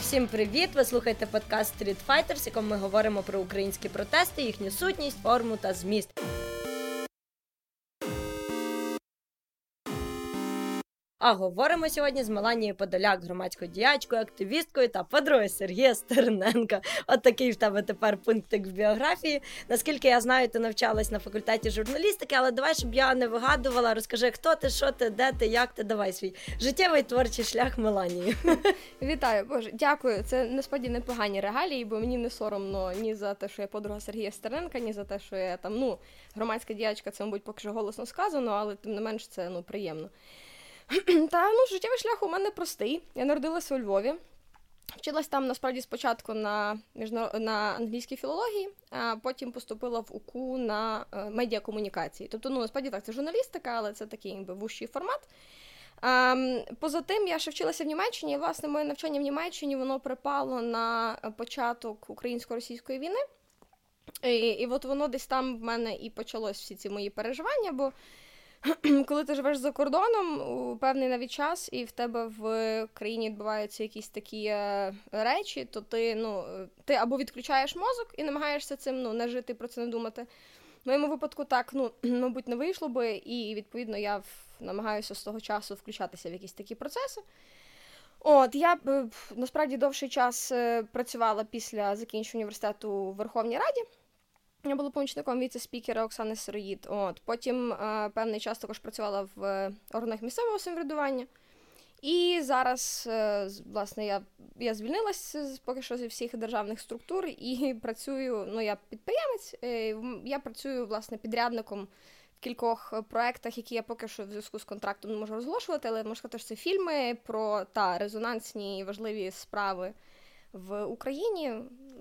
Всім привіт! Ви слухаєте подкаст Street Fighters, в якому ми говоримо про українські протести, їхню сутність, форму та зміст. А говоримо сьогодні з Меланією Подоляк, громадською діячкою, активісткою та подругою Сергія Стерненка. От такий в тебе тепер пунктик в біографії. Наскільки я знаю, ти навчалась на факультеті журналістики, але давай, щоб я не вигадувала, розкажи, хто ти, що ти, де ти, як ти, давай свій життєвий творчий шлях Меланії. Вітаю, Боже, дякую. Це насправді непогані регалії, бо мені не соромно ні за те, що я подруга Сергія Стерненка, ні за те, що я там ну громадська діячка, це мабуть поки що голосно сказано, але тим не менш це ну приємно. Та ну, життєвий шлях у мене простий. Я народилася у Львові. Вчилась там насправді спочатку на міжнарод... на англійській філології, а потім поступила в УКУ на е, медіакомунікації. Тобто, ну насправді так, це журналістика, але це такий якби вущий формат. А, поза тим, я ще вчилася в Німеччині, і власне моє навчання в Німеччині воно припало на початок українсько-російської війни. І, і от воно десь там в мене і почалось всі ці мої переживання. бо коли ти живеш за кордоном у певний навіть час, і в тебе в країні відбуваються якісь такі е, речі, то ти ну, ти або відключаєш мозок і намагаєшся цим ну, не жити про це не думати. В моєму випадку так, ну, мабуть, не вийшло би, і відповідно я в, намагаюся з того часу включатися в якісь такі процеси. От, я е, насправді довший час е, працювала після закінчення університету у Верховній Раді. Я була помічником віце-спікера Оксани Сироїд. От Потім е, певний час також працювала в е, органах місцевого самоврядування. І зараз, е, власне, я я звільнилася поки що зі всіх державних структур і працюю. Ну, я підприємець, е, я працюю власне підрядником в кількох проектах, які я поки що в зв'язку з контрактом не можу розголошувати, але можу сказати, що це фільми про та резонансні і важливі справи в Україні.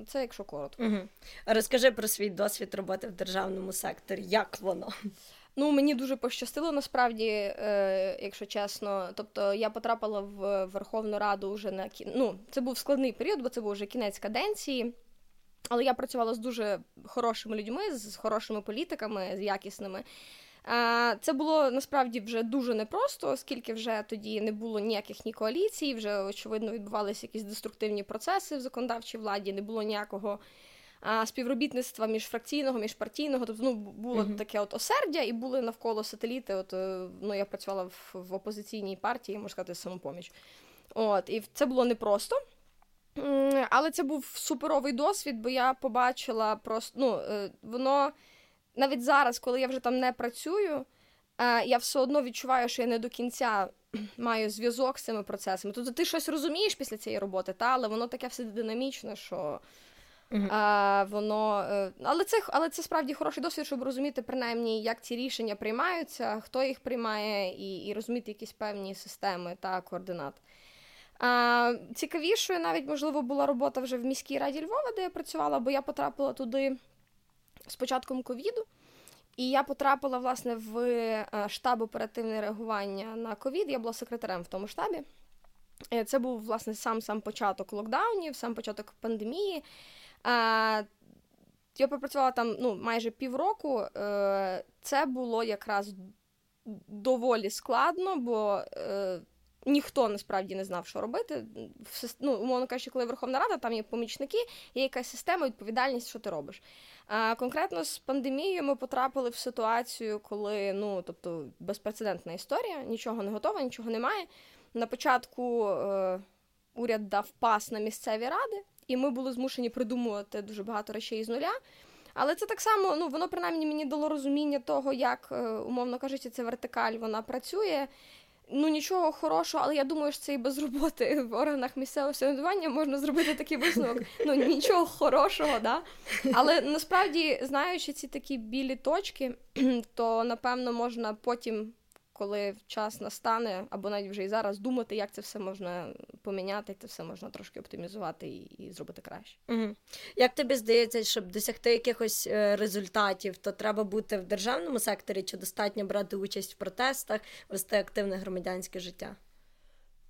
Це якщо коротко. Угу. Розкажи про свій досвід роботи в державному секторі. Як воно? Ну, мені дуже пощастило, насправді, е, якщо чесно. Тобто я потрапила в Верховну Раду вже на ну, це був складний період, бо це був вже кінець каденції. Але я працювала з дуже хорошими людьми, з хорошими політиками, з якісними. Це було насправді вже дуже непросто, оскільки вже тоді не було ніяких ні коаліцій, вже очевидно відбувалися якісь деструктивні процеси в законодавчій владі, не було ніякого співробітництва міжфракційного, міжпартійного. Тобто ну, було uh-huh. таке от осердя, і були навколо сателіти. От е, ну я працювала в, в опозиційній партії, можна сказати, самопоміч. От, і це було непросто. Але це був суперовий досвід, бо я побачила просто ну, е, воно навіть зараз, коли я вже там не працюю, е, я все одно відчуваю, що я не до кінця маю зв'язок з цими процесами. Тобто ти щось розумієш після цієї роботи, та, але воно таке все динамічне, що. А, воно, е, Але це але це справді хороший досвід, щоб розуміти, принаймні, як ці рішення приймаються, хто їх приймає, і і розуміти якісь певні системи та координат. А, Цікавішою навіть, можливо, була робота вже в міській раді Львова, де я працювала, бо я потрапила туди з початком ковіду. І я потрапила власне в е, штаб оперативне реагування на ковід. Я була секретарем в тому штабі. Е, це був власне сам сам початок локдаунів, сам початок пандемії. Я попрацювала там ну, майже півроку. Е, це було якраз доволі складно, бо ніхто насправді не знав, що робити. Ну, Умовно кажучи, коли Верховна Рада, там є помічники, є якась система, відповідальність, що ти робиш. А конкретно з пандемією ми потрапили в ситуацію, коли ну, тобто, безпрецедентна історія, нічого не готово, нічого немає. На початку е, уряд дав пас на місцеві ради, і ми були змушені придумувати дуже багато речей з нуля. Але це так само, ну воно принаймні мені дало розуміння того, як, е, умовно кажучи, ця вертикаль вона працює. Ну, нічого хорошого, але я думаю, що це і без роботи в органах місцевого самоврядування можна зробити такий висновок. Ну, нічого хорошого, да? Але насправді, знаючи ці такі білі точки, то напевно можна потім коли час настане, або навіть вже і зараз думати, як це все можна поміняти, як це все можна трошки оптимізувати і і зробити краще. Угу. Як тобі здається, щоб досягти якихось е, результатів, то треба бути в державному секторі, чи достатньо брати участь в протестах, вести активне громадянське життя?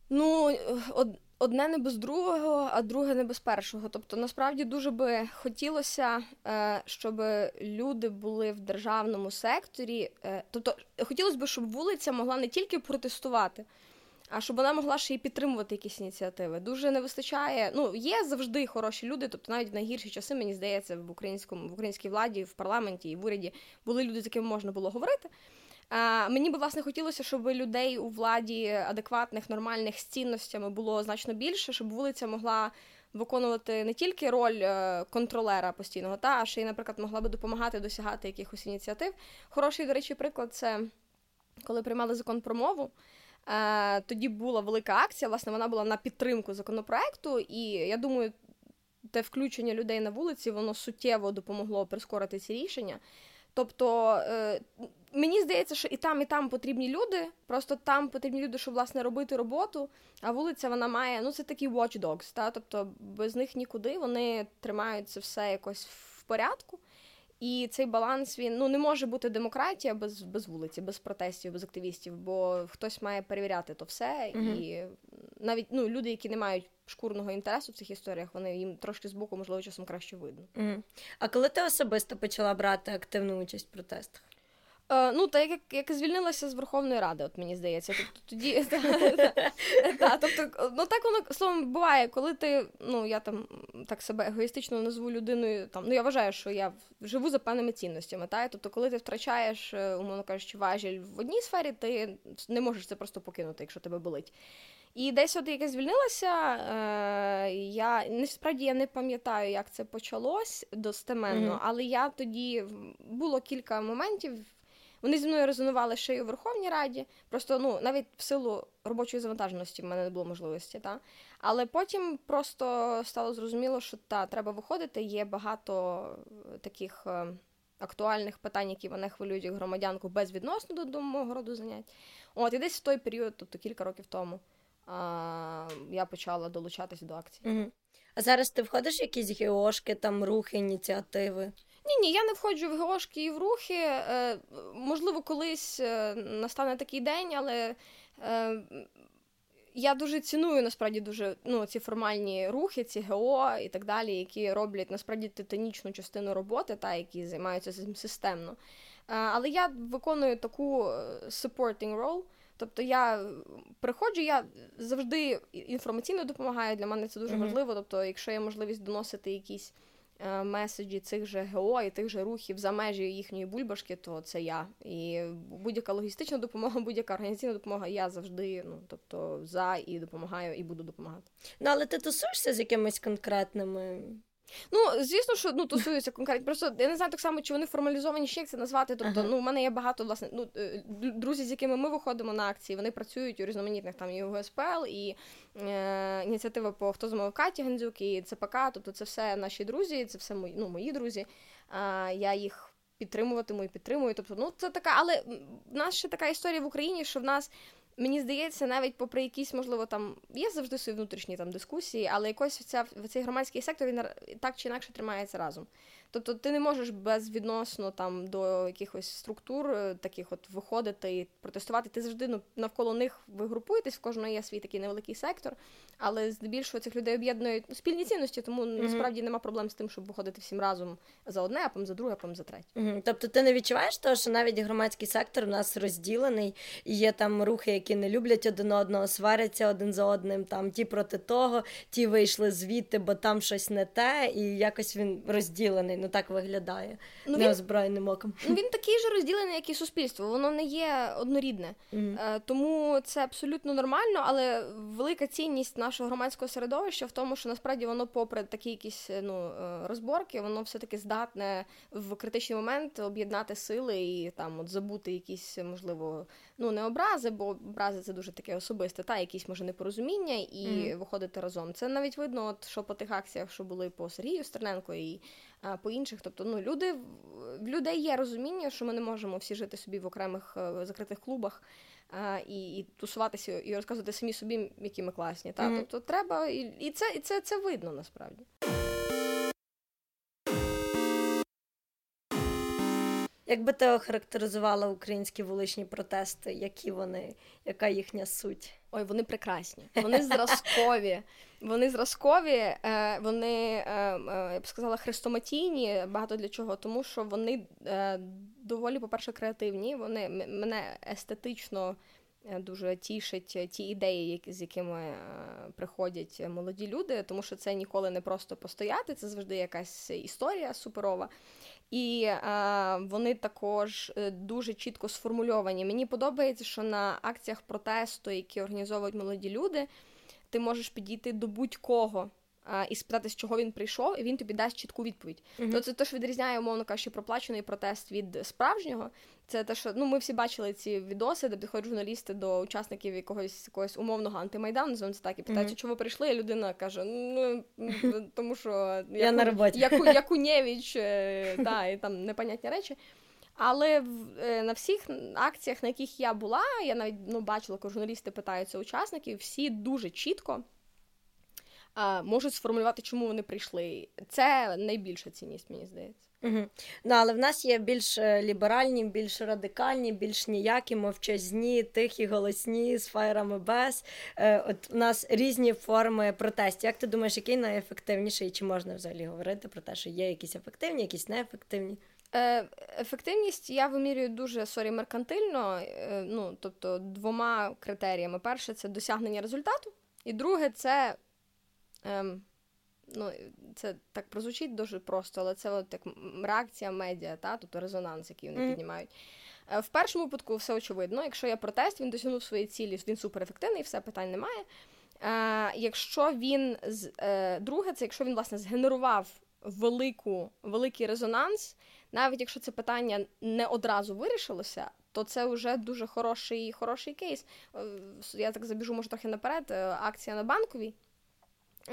Ну, од... одне не без другого, а друге не без першого. Тобто, насправді дуже би хотілося, е, щоб люди були в державному секторі. Е, тобто, хотілося б, щоб вулиця могла не тільки протестувати. А щоб вона могла ще й підтримувати якісь ініціативи. Дуже не вистачає. Ну, є завжди хороші люди, тобто навіть в найгірші часи, мені здається, в українському в українській владі, в парламенті і в уряді були люди, з якими можна було говорити. А, Мені б власне хотілося, щоб людей у владі адекватних, нормальних з цінностями було значно більше, щоб вулиця могла виконувати не тільки роль е, контролера постійного, та а ще й, наприклад, могла би допомагати досягати якихось ініціатив. Хороший, до речі, приклад це коли приймали закон про мову. Е, тоді була велика акція, власне, вона була на підтримку законопроекту, і я думаю, те включення людей на вулиці воно суттєво допомогло прискорити ці рішення. Тобто е, мені здається, що і там, і там потрібні люди. Просто там потрібні люди, щоб власне робити роботу. А вулиця вона має ну це такі watchdogs, та тобто без них нікуди вони тримають це все якось в порядку. І цей баланс він ну не може бути демократія без без вулиці, без протестів, без активістів, бо хтось має перевіряти то все. mm І навіть ну люди, які не мають шкурного інтересу в цих історіях, вони їм трошки з боку, можливо, часом краще видно. mm А коли ти особисто почала брати активну участь в протестах? Е, ну, та як як звільнилася з Верховної Ради, от мені здається. Тобто тоді та, тобто, ну так воно словом буває, коли ти, ну я там так себе егоїстично назву людиною, там ну я вважаю, що я живу за певними цінностями. Та? Тобто, коли ти втрачаєш, е, умовно кажучи, важіль в одній сфері, ти не можеш це просто покинути, якщо тебе болить. І десь от як я звільнилася, е, я насправді я не пам'ятаю, як це почалось достеменно, mm-hmm. але я тоді було кілька моментів. Вони зі мною резонували ще й у Верховній Раді. Просто ну навіть в силу робочої завантаженості в мене не було можливості. Та? Але потім просто стало зрозуміло, що та треба виходити. Є багато е, таких е, актуальних питань, які мене хвилюють як громадянку безвідносно до, до мого роду занять. От і десь в той період, тобто кілька років тому, а, я почала долучатися до акції. Угу. А зараз ти входиш в якісь геошки, там рухи, ініціативи? Ні, ні, я не входжу в ГОшки і в рухи. Е, можливо, колись е, настане такий день, але е, я дуже ціную насправді дуже ну, ці формальні рухи, ці ГО і так далі, які роблять насправді титанічну частину роботи, та які займаються цим системно. Але я виконую таку supporting role. Тобто я приходжу, я завжди інформаційно допомагаю. Для мене це дуже mm-hmm. важливо. Тобто, якщо є можливість доносити якісь меседжі цих же ГО і тих же рухів за межі їхньої бульбашки, то це я. І будь-яка логістична допомога, будь-яка організаційна допомога, я завжди ну, тобто, за і допомагаю, і буду допомагати. Ну, але ти тусуєшся з якимись конкретними Ну, звісно, що ну, тусуються конкретно. Просто я не знаю так само, чи вони формалізовані, ще як це назвати. Тобто, ага. ну, у мене є багато власне ну, е, друзі, з якими ми виходимо на акції, вони працюють у різноманітних там і УГСПЛ, і е, ініціатива по хто змовив Каті Гензюк, і ЦПК. Тобто, це все наші друзі, це все мої ну, мої друзі. А, Я їх підтримуватиму і підтримую. Тобто, ну це така, але в нас ще така історія в Україні, що в нас Мені здається, навіть попри якісь, можливо, там є завжди свої внутрішні там дискусії, але якось ця цей громадський сектор він так чи інакше тримається разом. Тобто ти не можеш безвідносно там до якихось структур е, таких от виходити і протестувати. Ти завжди ну, навколо них ви групуєтесь, в кожного є свій такий невеликий сектор, але здебільшого цих людей об'єднують ну, спільні цінності, тому mm-hmm. насправді нема проблем з тим, щоб виходити всім разом за одне, а потім за друге, а потім за третє. Mm-hmm. Тобто ти не відчуваєш того, що навіть громадський сектор у нас розділений, і є там рухи, які не люблять один одного, сваряться один за одним, там ті проти того, ті вийшли звідти, бо там щось не те, і якось він розділений ну так виглядає ну, неозброєним оком. Ну він такий же розділений, як і суспільство. Воно не є однорідне. Mm-hmm. Тому це абсолютно нормально, але велика цінність нашого громадського середовища в тому, що насправді воно, попри такі якісь е, ну, е, розборки, воно все-таки здатне в критичний момент об'єднати сили і там от забути якісь, можливо, ну не образи, бо образи це дуже таке особисте, та якісь може непорозуміння і mm-hmm. виходити разом. Це навіть видно, от що по тих акціях, що були по Сергію Стерненко і по інших. Тобто, ну люди в людей є розуміння, що ми не можемо всі жити собі в окремих е, закритих клубах. І і тусуватися і розказувати самі собі, які ми класні. Та? Mm-hmm. Тобто треба, і і, це і це, це видно насправді. Як би ти охарактеризувала українські вуличні протести? Які вони, яка їхня суть? Ой, вони прекрасні. Вони зразкові. Вони зразкові, е, вони е, я б сказала хрестоматійні. Багато для чого, тому що вони доволі, по-перше, креативні. Вони мене естетично Е, дуже тішить е, ті ідеї, з якими е, приходять молоді люди, тому що це ніколи не просто постояти, це завжди якась історія суперова. І а, вони також дуже чітко сформульовані. Мені подобається, що на акціях протесту, які організовують молоді люди, ти можеш підійти до будь-кого а, і спитати, з чого він прийшов, і він тобі дасть чітку відповідь. Mm-hmm. То це те, що відрізняє, умовно кажучи, проплачений протест від справжнього. Це те, що ну ми всі бачили ці відоси, де підходять журналісти до учасників якогось якогось умовного антимайдану, називаємо це так, і питають, mm-hmm. чого ви прийшли, і людина каже: Ну тому що я яку, на роботі. Яку, Якунєвич, та, і там непонятні речі. Але е, на всіх акціях, на яких я була, я навіть ну, бачила, коли журналісти питаються учасників, всі дуже чітко можуть сформулювати, чому вони прийшли. Це найбільша цінність, мені здається. Угу. Ну, але в нас є більш е, ліберальні, більш радикальні, більш ніякі, мовчазні, тихі, голосні, з фаєрами без. Е, От у нас різні форми протестів. Як ти думаєш, який найефективніший? Чи можна взагалі говорити про те, що є якісь ефективні, якісь неефективні? Е, Ефективність я вимірюю дуже sorry меркантильно, е, ну тобто двома критеріями: перше це досягнення результату, і друге це. Ем, ну, Це так прозвучить дуже просто, але це от як реакція медіа, та, тобто резонанс, який вони mm. піднімають. Е, в першому випадку все очевидно. Якщо є протест, він досягнув своєї цілі, він суперефективний, все питань немає. Е, Якщо він е, друге, це якщо він власне згенерував велику, великий резонанс, навіть якщо це питання не одразу вирішилося, то це вже дуже хороший хороший кейс. Е, я так забіжу, може, трохи наперед. Е, акція на банковій.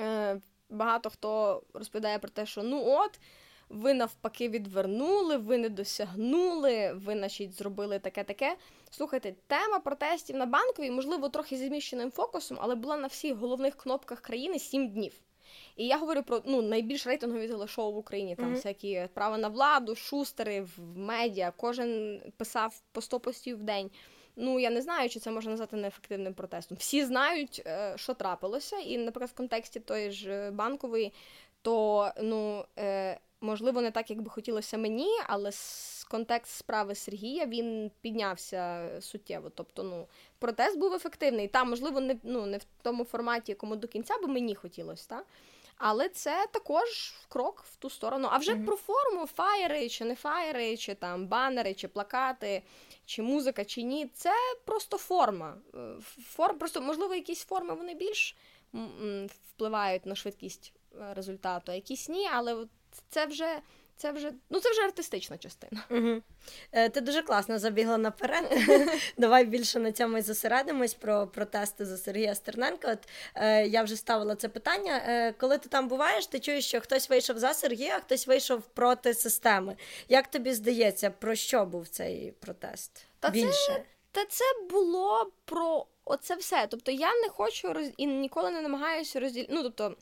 Е, багато хто розповідає про те, що ну от. Ви навпаки відвернули, ви не досягнули, ви, значить, зробили таке-таке. Слухайте, тема протестів на банковій, можливо, трохи зі зміщеним фокусом, але була на всіх головних кнопках країни сім днів. І я говорю про ну, найбільш рейтингові телешоу в Україні. Там mm-hmm. всякі право на владу, шустери в медіа, кожен писав по 100 постів в день. Ну я не знаю, чи це можна назвати неефективним протестом. Всі знають, е, що трапилося, і, наприклад, в контексті тої ж банкової, то ну е, можливо не так, як би хотілося мені, але контекст справи Сергія він піднявся суттєво. Тобто, ну протест був ефективний. Там, можливо, не ну не в тому форматі, якому до кінця би мені хотілося, так? Але це також крок в ту сторону. А вже mm-hmm. про форму фаєри, чи не фаєри, чи там банери, чи плакати, чи музика, чи ні. Це просто форма. Е, форм, Просто, можливо, якісь форми вони більш впливають на швидкість е, результату, а якісь ні, але це вже це вже ну це вже артистична частина. Угу. Е, Ти дуже класно забігла наперед. Давай більше на цьому і зосередимось про протести за Сергія Стерненка. От е, я вже ставила це питання. Е, Коли ти там буваєш, ти чуєш, що хтось вийшов за Сергія, а хтось вийшов проти системи. Як тобі здається, про що був цей протест? Та більше? Це, та це було про оце все. Тобто я не хочу роз... і ніколи не намагаюся розділяти. Ну, тобто,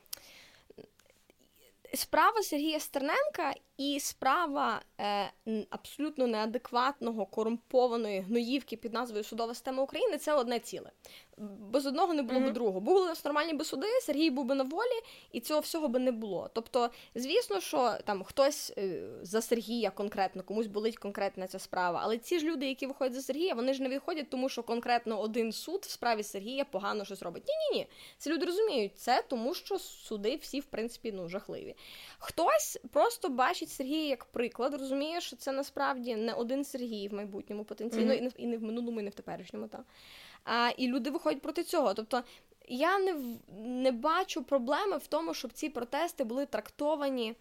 Справа Сергія Стерненка і справа е, абсолютно неадекватного корумпованої гноївки під назвою Судова система України це одне ціле без одного не було mm-hmm. б другого. Були нас нормальні би суди, Сергій був би на волі, і цього всього би не було. Тобто, звісно, що там хтось е, за Сергія конкретно, комусь болить конкретна ця справа. Але ці ж люди, які виходять за Сергія, вони ж не виходять, тому що конкретно один суд в справі Сергія погано щось робить. Ні, ні, ні. Ці люди розуміють це, тому що суди всі, в принципі, ну жахливі. Хтось просто бачить Сергія як приклад, розуміє, що це насправді не один Сергій в майбутньому потенційно, mm-hmm. і не в минулому, і не в теперішньому. Та. А, І люди виходять проти цього. Тобто я не не бачу проблеми в тому, щоб ці протести були трактовані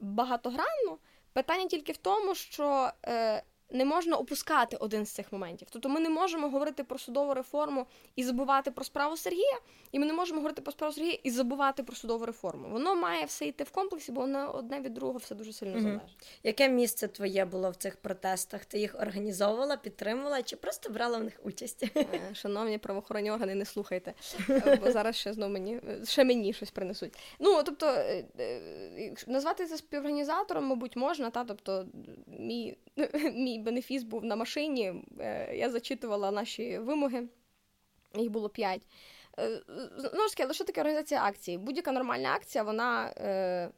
багатогранно. Питання тільки в тому, що е, не можна опускати один з цих моментів. Тобто ми не можемо говорити про судову реформу і забувати про справу Сергія, і ми не можемо говорити про справу Сергія і забувати про судову реформу. Воно має все йти в комплексі, бо воно одне від другого все дуже сильно залежить. Угу. Яке місце твоє було в цих протестах? Ти їх організовувала, підтримувала чи просто брала в них участь? Е, шановні правоохоронні органи, не слухайте, е, бо зараз ще знову мені ще мені щось принесуть. Ну тобто е, назвати це співорганізатором, мабуть, можна, та тобто мій мій мій бенефіс був на машині. Е, я зачитувала наші вимоги, їх було п'ять. Е, знову ж таки, але що таке організація акції? Будь-яка нормальна акція, вона е,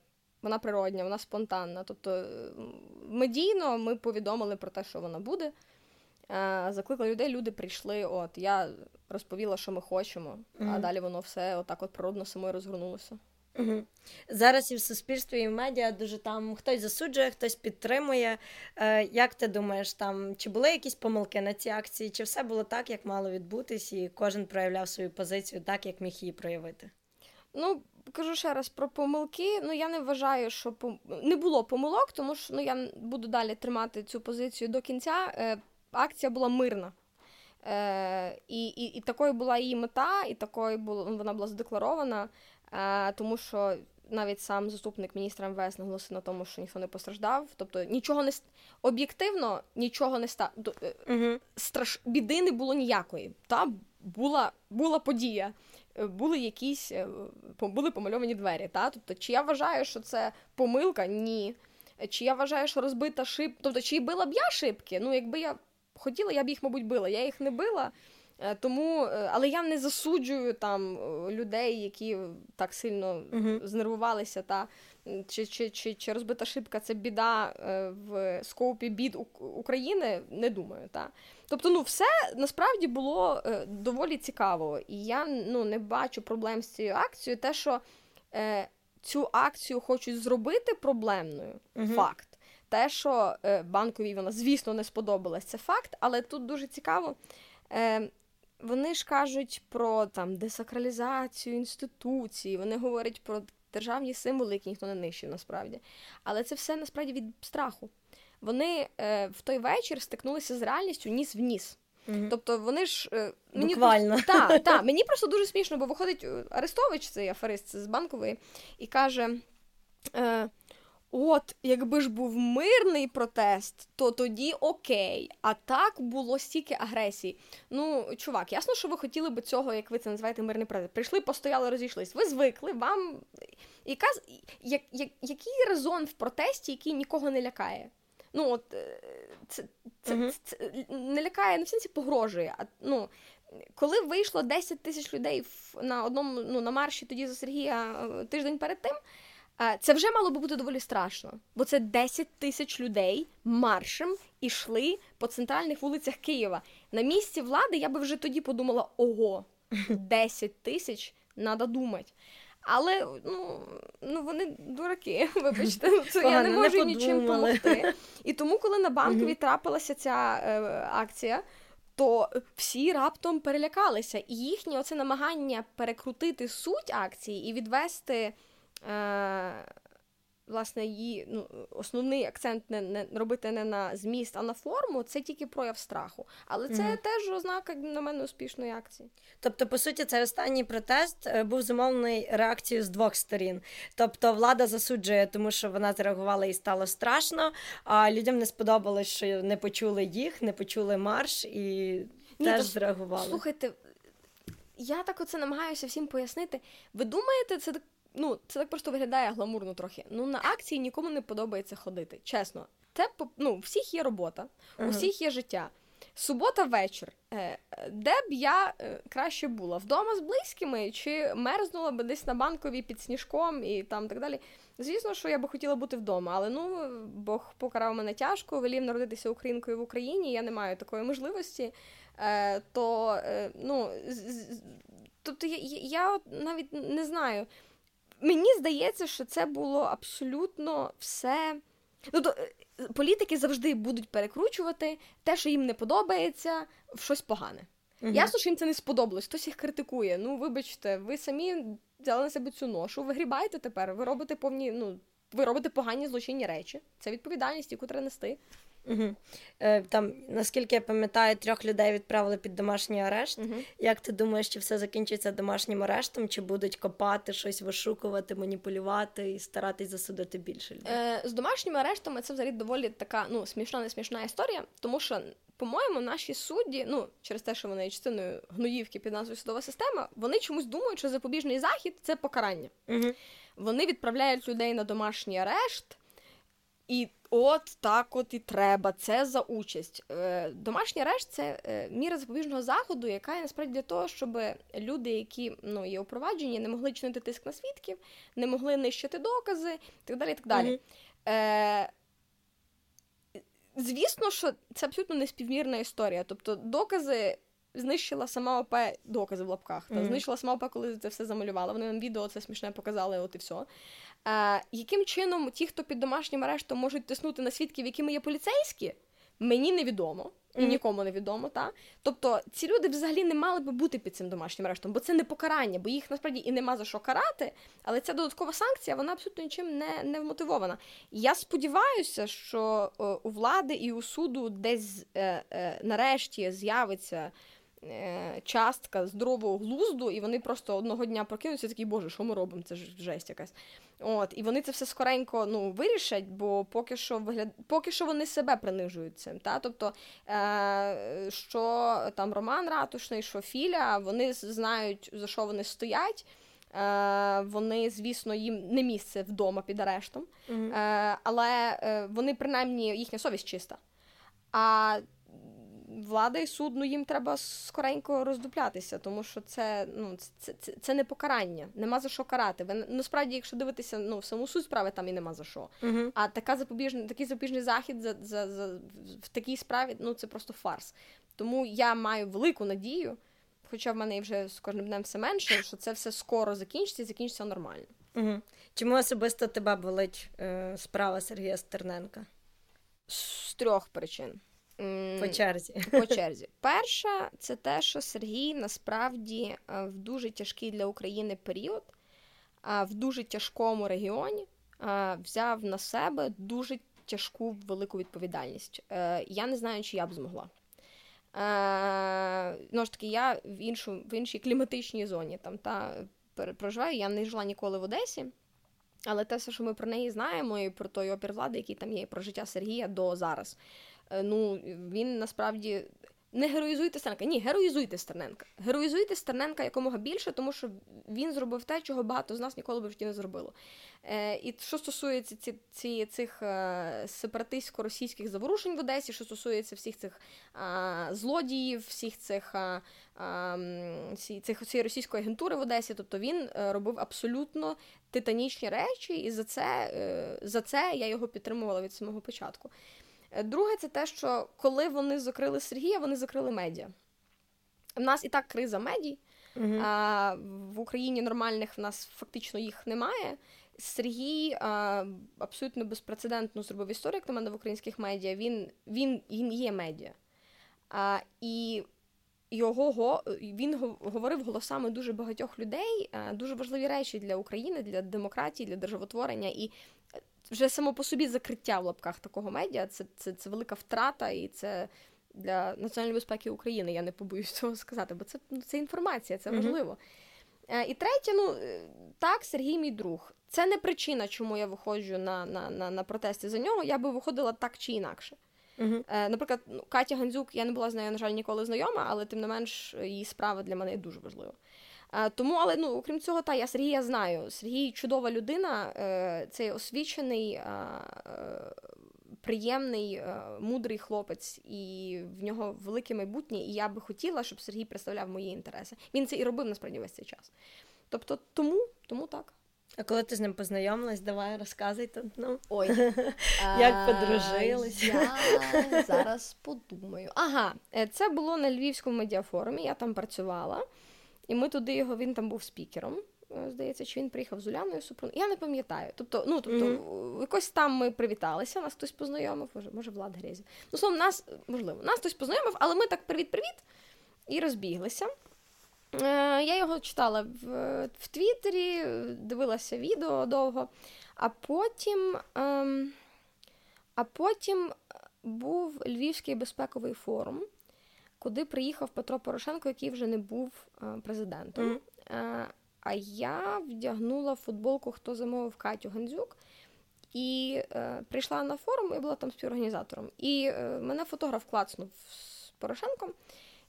вона природня, вона спонтанна. Тобто медійно ми повідомили про те, що вона буде. Закликали людей, люди прийшли. От я розповіла, що ми хочемо, mm-hmm. а далі воно все отак от природно самою розгорнулося. Угу. Зараз і в суспільстві, і в медіа дуже там хтось засуджує, хтось підтримує. Е, Як ти думаєш, там чи були якісь помилки на ці акції, чи все було так, як мало відбутись, і кожен проявляв свою позицію так, як міг її проявити? Ну, кажу ще раз про помилки. Ну, я не вважаю, що пом... не було помилок, тому що ну, я буду далі тримати цю позицію до кінця. Е, Акція була мирна. Е, І і, і такою була її мета, і такою була, вона була задекларована. Е, тому що навіть сам заступник міністра МВС наголосив на тому, що ніхто не постраждав. Тобто нічого не об'єктивно нічого не ста угу. страш біди не було ніякої. Та була була подія, е, були якісь були помальовані двері. Та? Тобто, чи я вважаю, що це помилка? Ні. Чи я вважаю, що розбита шиб... Тобто, чи била б я шибки? Ну, якби я хотіла, я б їх, мабуть, била. Я їх не била. Е, тому, е, але я не засуджую там е, людей, які так сильно uh-huh. знервувалися, та чи чи, чи, чи розбита шибка це біда в скопі бід України, не думаю. Та. Тобто, ну все насправді було доволі цікаво. І я ну, не бачу проблем з цією акцією. Те, що е, цю акцію хочуть зробити проблемною, uh-huh. факт. Те, що е, банковій вона, звісно, не сподобалась, це факт, але тут дуже цікаво. Е, вони ж кажуть про там десакралізацію інституції, вони говорять про державні символи, які ніхто не нищив насправді. Але це все насправді від страху. Вони е, в той вечір стикнулися з реальністю ніс в ніс. Угу. Тобто вони ж е, мені Буквально. та, та, мені просто дуже смішно, бо виходить е, Арестович, цей аферист з банкової, і каже: е, От, якби ж був мирний протест, то тоді окей. А так було стільки агресії. Ну, чувак, ясно, що ви хотіли би цього, як ви це називаєте, мирний протест. Прийшли, постояли, розійшлись. Ви звикли, вам. Яка... Я... Я... Який резон в протесті, який нікого не лякає? Ну, от е, це, це, uh це, це не лякає, не в сенсі погрожує. А, ну, Коли вийшло 10 тисяч людей на одному ну, на марші тоді за Сергія е, тиждень перед тим. Це вже мало би бути доволі страшно, бо це 10 тисяч людей маршем ішли по центральних вулицях Києва. На місці влади я би вже тоді подумала: ого, 10 тисяч треба думати. Але ну ну вони дураки, вибачте, це я не можу не нічим допомогти. І тому, коли на банкові трапилася ця е, акція, то всі раптом перелякалися, і їхнє оце намагання перекрутити суть акції і відвести. Е, власне, її ну, основний акцент не, не робити не на зміст, а на форму, це тільки прояв страху. Але це mm теж ознака на мене успішної акції. Тобто, по суті, цей останній протест е, був зумовлений реакцією з двох сторін. Тобто, влада засуджує, тому що вона зреагувала і стало страшно. А людям не сподобалось, що не почули їх, не почули марш і Ні, теж то, зреагували. Слухайте, я так оце намагаюся всім пояснити. Ви думаєте, це ну, це так просто виглядає гламурно трохи. Ну, на акції нікому не подобається ходити. Чесно, це ну, у всіх є робота, у всіх є життя. Субота вечір. Е, де б я е, краще була? Вдома з близькими чи мерзнула б десь на банковій під сніжком і там так далі. Звісно, що я би хотіла бути вдома, але ну Бог покарав мене тяжко, велів народитися українкою в Україні. Я не маю такої можливості. Е, То ну, тобто я, я навіть не знаю мені здається, що це було абсолютно все. Ну, то, е, Політики завжди будуть перекручувати те, що їм не подобається, в щось погане. Угу. Ясно, що їм це не сподобалось, хтось їх критикує. Ну, вибачте, ви самі взяли на себе цю ношу, ви грібаєте тепер, ви робите повні, ну, ви робите погані злочинні речі. Це відповідальність, яку треба нести. Угу. Е, Там, наскільки я пам'ятаю, трьох людей відправили під домашній арешт. Угу. Як ти думаєш, чи все закінчиться домашнім арештом, чи будуть копати, щось вишукувати, маніпулювати і старатись засудити більше людей? Е, З домашніми арештами це взагалі доволі така ну, смішна, не смішна історія, тому що, по-моєму, наші судді, ну, через те, що вони є частиною гноївки під назвою судова система, вони чомусь думають, що запобіжний захід це покарання. Угу. Вони відправляють людей на домашній арешт. І от так от і треба. Це за участь. Е, Домашній арешт це е, міра запобіжного заходу, яка є насправді для того, щоб люди, які ну, є упроваджені, не могли чинити тиск на свідків, не могли нищити докази і так далі. І так далі. Е, Звісно, що це абсолютно неспівмірна історія. Тобто, докази знищила сама ОП, докази в лапках. Та, Мгм. Знищила сама ОП, коли це все замалювала. Вони нам відео це смішне показали, от і все. Е, яким чином ті, хто під домашнім арештом можуть тиснути на свідків, якими є поліцейські, мені невідомо. І нікому не відомо, та тобто ці люди взагалі не мали би бути під цим домашнім арештом, бо це не покарання, бо їх насправді і нема за що карати, але ця додаткова санкція вона абсолютно нічим не, не вмотивована. Я сподіваюся, що е, у влади і у суду десь е, е, нарешті з'явиться частка здорового глузду, і вони просто одного дня прокинуться і такі, боже, що ми робимо? Це ж жесть якась. От, і вони це все скоренько ну, вирішать, бо поки що вигляд... поки що вони себе принижують цим. Та? Тобто, е... що там Роман Ратушний, що Філя, вони знають, за що вони стоять. Е, вони, звісно, їм не місце вдома під арештом, Мгм. е, але е, вони принаймні їхня совість чиста. А влада і суд, ну їм треба скоренько роздуплятися, тому що це, ну, це, це, це не покарання, нема за що карати. Ви насправді, якщо дивитися ну, в саму суть справи, там і нема за що. Мгм. А така запобіжна, такий запобіжний захід за, за, за, в такій справі ну, це просто фарс. Тому я маю велику надію, хоча в мене вже з кожним днем все менше, що це все скоро закінчиться і закінчиться нормально. Мгм. Чому особисто тебе болить е, справа Сергія Стерненка З трьох причин. По черзі? по черзі. Перша це те, що Сергій насправді е, в дуже тяжкий для України період, в дуже тяжкому регіоні е, взяв на себе дуже тяжку велику відповідальність. Е, Я не знаю, чи я б змогла. Е, Ну ж таки, я в іншу, в іншій кліматичній зоні там та проживаю. Я не жила ніколи в Одесі. Але те, що ми про неї знаємо, і про той опір влади, який там є, і про життя Сергія до зараз. Е, Ну, він насправді не героїзуйте Стерненка. Ні, героїзуйте Стерненка. Героїзуйте Стерненка якомога більше, тому що він зробив те, чого багато з нас ніколи б в житті не зробило. Е, і що стосується ці, ці, цих е, сепаратистсько-російських заворушень в Одесі, що стосується всіх цих а, злодіїв, всіх цих, а, ці, цих цієї російської агентури в Одесі, тобто він е, робив абсолютно титанічні речі, і за це, е, за це я його підтримувала від самого початку. Е, Друге, це те, що коли вони закрили Сергія, вони закрили медіа. У нас і так криза медій, Мгм. а, в Україні нормальних в нас фактично їх немає. Сергій а, абсолютно безпрецедентно зробив історію, як на мене в українських медіа. Він, він, він є медіа. А, і його він говорив голосами дуже багатьох людей, а, дуже важливі речі для України, для демократії, для державотворення. І вже само по собі закриття в лапках такого медіа це, це, це велика втрата, і це для національної безпеки України. Я не побоюсь цього сказати, бо це, ну, це інформація, це важливо. Е, І третє, ну е, так, Сергій мій друг. Це не причина, чому я виходжу на, на, на, на протести за нього. Я би виходила так чи інакше. Е, Наприклад, ну, Катя Гандзюк, я не була з нею, на жаль, ніколи знайома, але тим не менш її справа для мене дуже важлива. Е, Тому, але ну, окрім цього, та я Сергія знаю. Сергій чудова людина, е, це освічений, е, е, приємний, е, мудрий хлопець, і в нього велике майбутнє. І я би хотіла, щоб Сергій представляв мої інтереси. Він це і робив насправді весь цей час. Тобто, тому, тому так. А коли ти з ним познайомилась, давай розказуй тут. Ну. Ой, Як подружились? Я зараз подумаю. Ага, це було на Львівському медіафорумі, я там працювала, і ми туди його, він там був спікером. Е, Здається, чи він приїхав з Уляною Супрун. Я не пам'ятаю. Тобто, ну тобто, Мгм. якось там ми привіталися, нас хтось познайомив, може, може Влад Грезі. Ну, словом, нас, можливо, нас хтось познайомив, але ми так привіт-привіт і розбіглися. Е, Я його читала в, в Твіттері, дивилася відео довго, а потім. Ем, а потім був Львівський безпековий форум, куди приїхав Петро Порошенко, який вже не був е, президентом. Mm-hmm. А я вдягнула футболку, хто замовив Катю Гандзюк. І е, прийшла на форум і була там співорганізатором. І е, мене фотограф клацнув з Порошенком.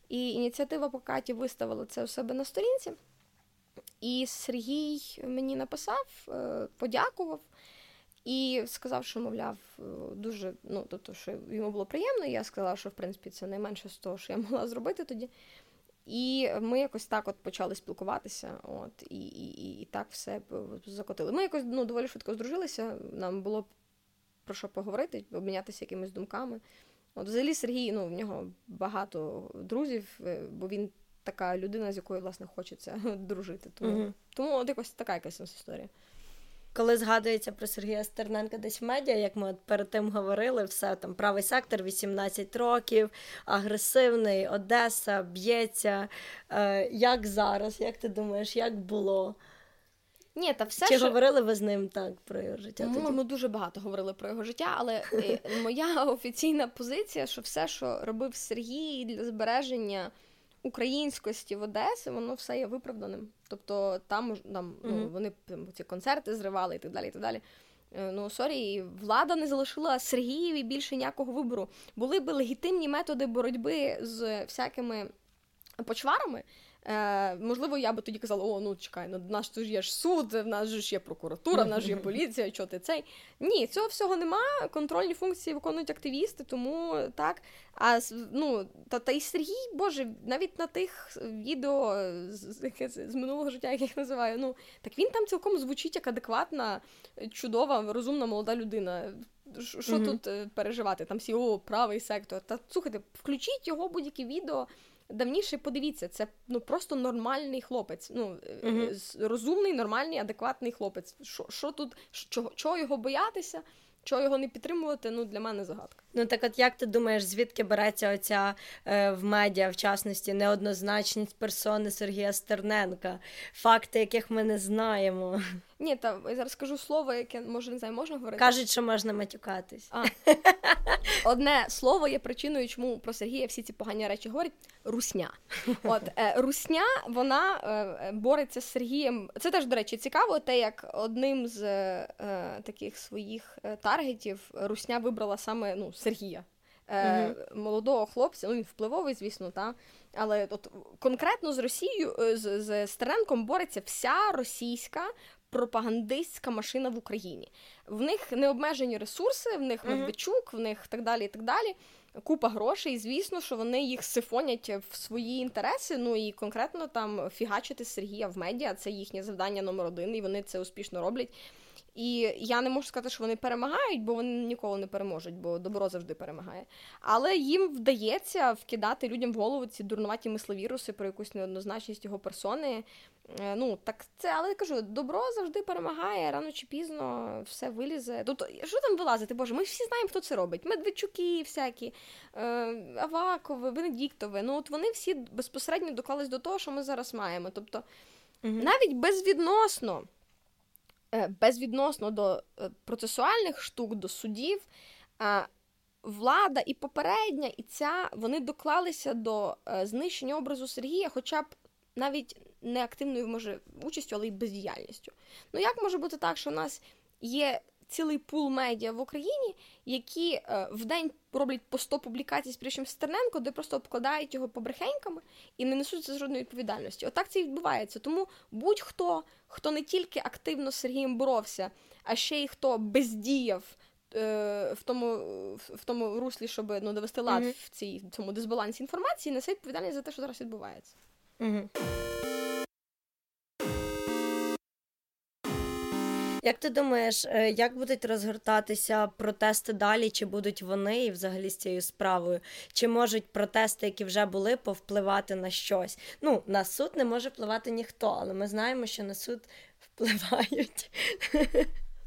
І ініціатива по Каті виставила це у себе на сторінці. І Сергій мені написав, е, подякував і сказав, що, мовляв, е, дуже ну, тобто, що йому було приємно. І я сказала, що в принципі це найменше з того, що я могла зробити тоді. І ми якось так от почали спілкуватися, от, і і, і так все закотили. Ми якось ну, доволі швидко здружилися, нам було про що поговорити, обмінятися якимись думками. От Взагалі Сергій, ну, в нього багато друзів, е, бо він така людина, з якою, власне, хочеться дружити. Тому, угу. тому от якось така якась історія коли згадується про Сергія Стерненка десь в медіа, як ми от перед тим говорили, все там правий сектор, 18 років, агресивний, Одеса, б'ється. Е, Як зараз? Як ти думаєш, як було? Ні, та все Чи що... говорили ви з ним так про його життя? Ми, тоді? ми дуже багато говорили про його життя, але е, моя офіційна позиція, що все, що робив Сергій для збереження українськості в Одесі, воно все є виправданим. Тобто там там mm-hmm. ну, вони там, ці концерти зривали і так далі. і так далі. Е, ну, sorry, влада не залишила Сергієві більше ніякого вибору. Були б легітимні методи боротьби з всякими почварами. Е, Можливо, я би тоді казала, о, ну чекай, ну в нас ж є ж суд, в нас ж є прокуратура, в нас ж є поліція, що ти цей. Ні, цього всього немає. Контрольні функції виконують активісти, тому так. А ну, та, та й Сергій, Боже, навіть на тих відео з, з минулого життя, як я їх називаю, ну так він там цілком звучить як адекватна, чудова, розумна молода людина. Що mm-hmm. тут е, переживати? Там всі о, правий сектор. Та слухайте, включіть його будь-яке відео давніше подивіться, це ну просто нормальний хлопець. Ну uh розумний, нормальний, адекватний хлопець. Що що тут, чого, чого його боятися? Чого його не підтримувати, ну для мене загадка. Ну так от як ти думаєш, звідки береться оця е, в медіа, в частності, неоднозначність персони Сергія Стерненка, факти, яких ми не знаємо? Ні, та я зараз скажу слово, яке може не знаю, можна говорити. Кажуть, що можна матюкатись. А. Одне слово є причиною, чому про Сергія всі ці погані речі говорять русня. От е, Русня вона е, бореться з Сергієм. Це теж, до речі, цікаво, те, як одним з е, таких своїх е, таргетів Русня вибрала саме ну, Сергія. Е, угу. Молодого хлопця, ну він впливовий, звісно, та але от конкретно з Росією е, з, з Стеренком бореться вся російська пропагандистська машина в Україні. В них необмежені ресурси, в них Медведчук, в них так далі. і так далі. Купа грошей, і звісно, що вони їх сифонять в свої інтереси. Ну і конкретно там фігачити Сергія в медіа це їхнє завдання номер один, і вони це успішно роблять. І я не можу сказати, що вони перемагають, бо вони ніколи не переможуть, бо добро завжди перемагає. Але їм вдається вкидати людям в голову ці дурнуваті мисловіруси про якусь неоднозначність його персони. Е, ну, так це, але я кажу, добро завжди перемагає, рано чи пізно все вилізе. Тут що там вилазити? Боже, ми всі знаємо, хто це робить. Медведчуки, всякі, е, Авакови, Венедіктови. Ну, от вони всі безпосередньо доклались до того, що ми зараз маємо. Тобто, угу. навіть безвідносно. Е, безвідносно до е, процесуальних штук, до судів, влада і попередня, і ця вони доклалися до е, знищення образу Сергія, хоча б навіть не активною може участю, але й бездіяльністю. Ну як може бути так, що у нас є цілий пул медіа в Україні, які е, в день роблять по 100 публікацій з Прищем Стерненко, де просто обкладають його побрехеньками і не несуть за жодної відповідальності. Отак це і відбувається. Тому будь-хто, хто не тільки активно з Сергієм боровся, а ще й хто бездіяв. Е, в тому в тому руслі, щоб ну, довести лад mm-hmm. в цій в цьому дисбалансі інформації, несе відповідальність за те, що зараз відбувається. Mm-hmm. Як ти думаєш, е, як будуть розгортатися протести далі? Чи будуть вони і взагалі з цією справою? Чи можуть протести, які вже були, повпливати на щось? Ну, на суд не може впливати ніхто, але ми знаємо, що на суд впливають.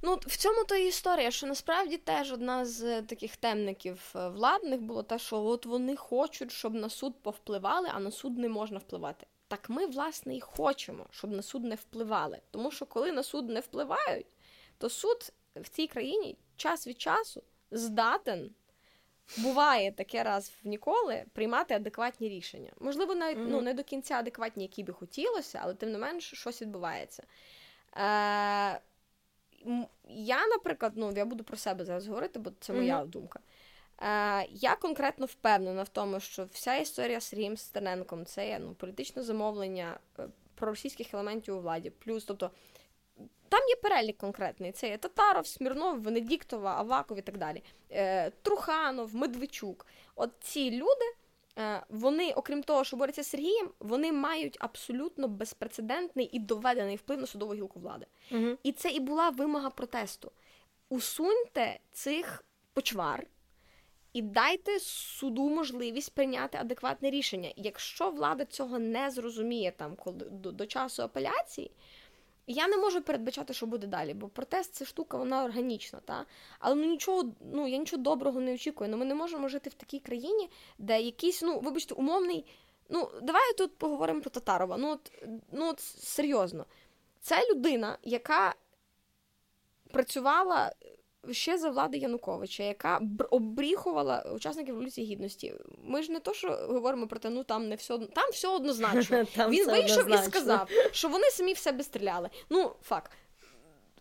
Ну, в цьому то і історія, що насправді теж одна з таких темників е, владних було те, що от вони хочуть, щоб на суд повпливали, а на суд не можна впливати. Так ми, власне, і хочемо, щоб на суд не впливали. Тому що коли на суд не впливають, то суд в цій країні час від часу здатен буває таке раз в ніколи приймати адекватні рішення. Можливо, навіть mm-hmm. ну, не до кінця адекватні, які би хотілося, але тим не менш щось відбувається. Е, Я, наприклад, ну, я буду про себе зараз говорити, бо це моя mm-hmm. думка. Е, Я конкретно впевнена в тому, що вся історія з Сергієм Стерненком це є ну, політичне замовлення е, проросійських елементів у владі. Плюс, тобто, там є перелік конкретний: це є Татаров, Смірнов, Венедіктова, Аваков і так далі. Е, Труханов, Медведчук. От ці люди. Е, вони, окрім того, що борються з Сергієм, вони мають абсолютно безпрецедентний і доведений вплив на судову гілку влади. Угу. І це і була вимога протесту. Усуньте цих почвар і дайте суду можливість прийняти адекватне рішення. Якщо влада цього не зрозуміє там, коли до, до часу апеляції. Я не можу передбачати, що буде далі, бо протест це штука, вона органічна, та але ну нічого, ну я нічого доброго не очікую. Ну ми не можемо жити в такій країні, де якийсь, ну вибачте, умовний. Ну, давай тут поговоримо про Татарова. Ну от, ну от серйозно, це людина, яка працювала ще за влади Януковича, яка обріхувала учасників революції гідності. Ми ж не то, що говоримо про те, ну там не все там все однозначно. Там Він все вийшов однозначно. і сказав, що вони самі в себе стріляли. Ну, факт.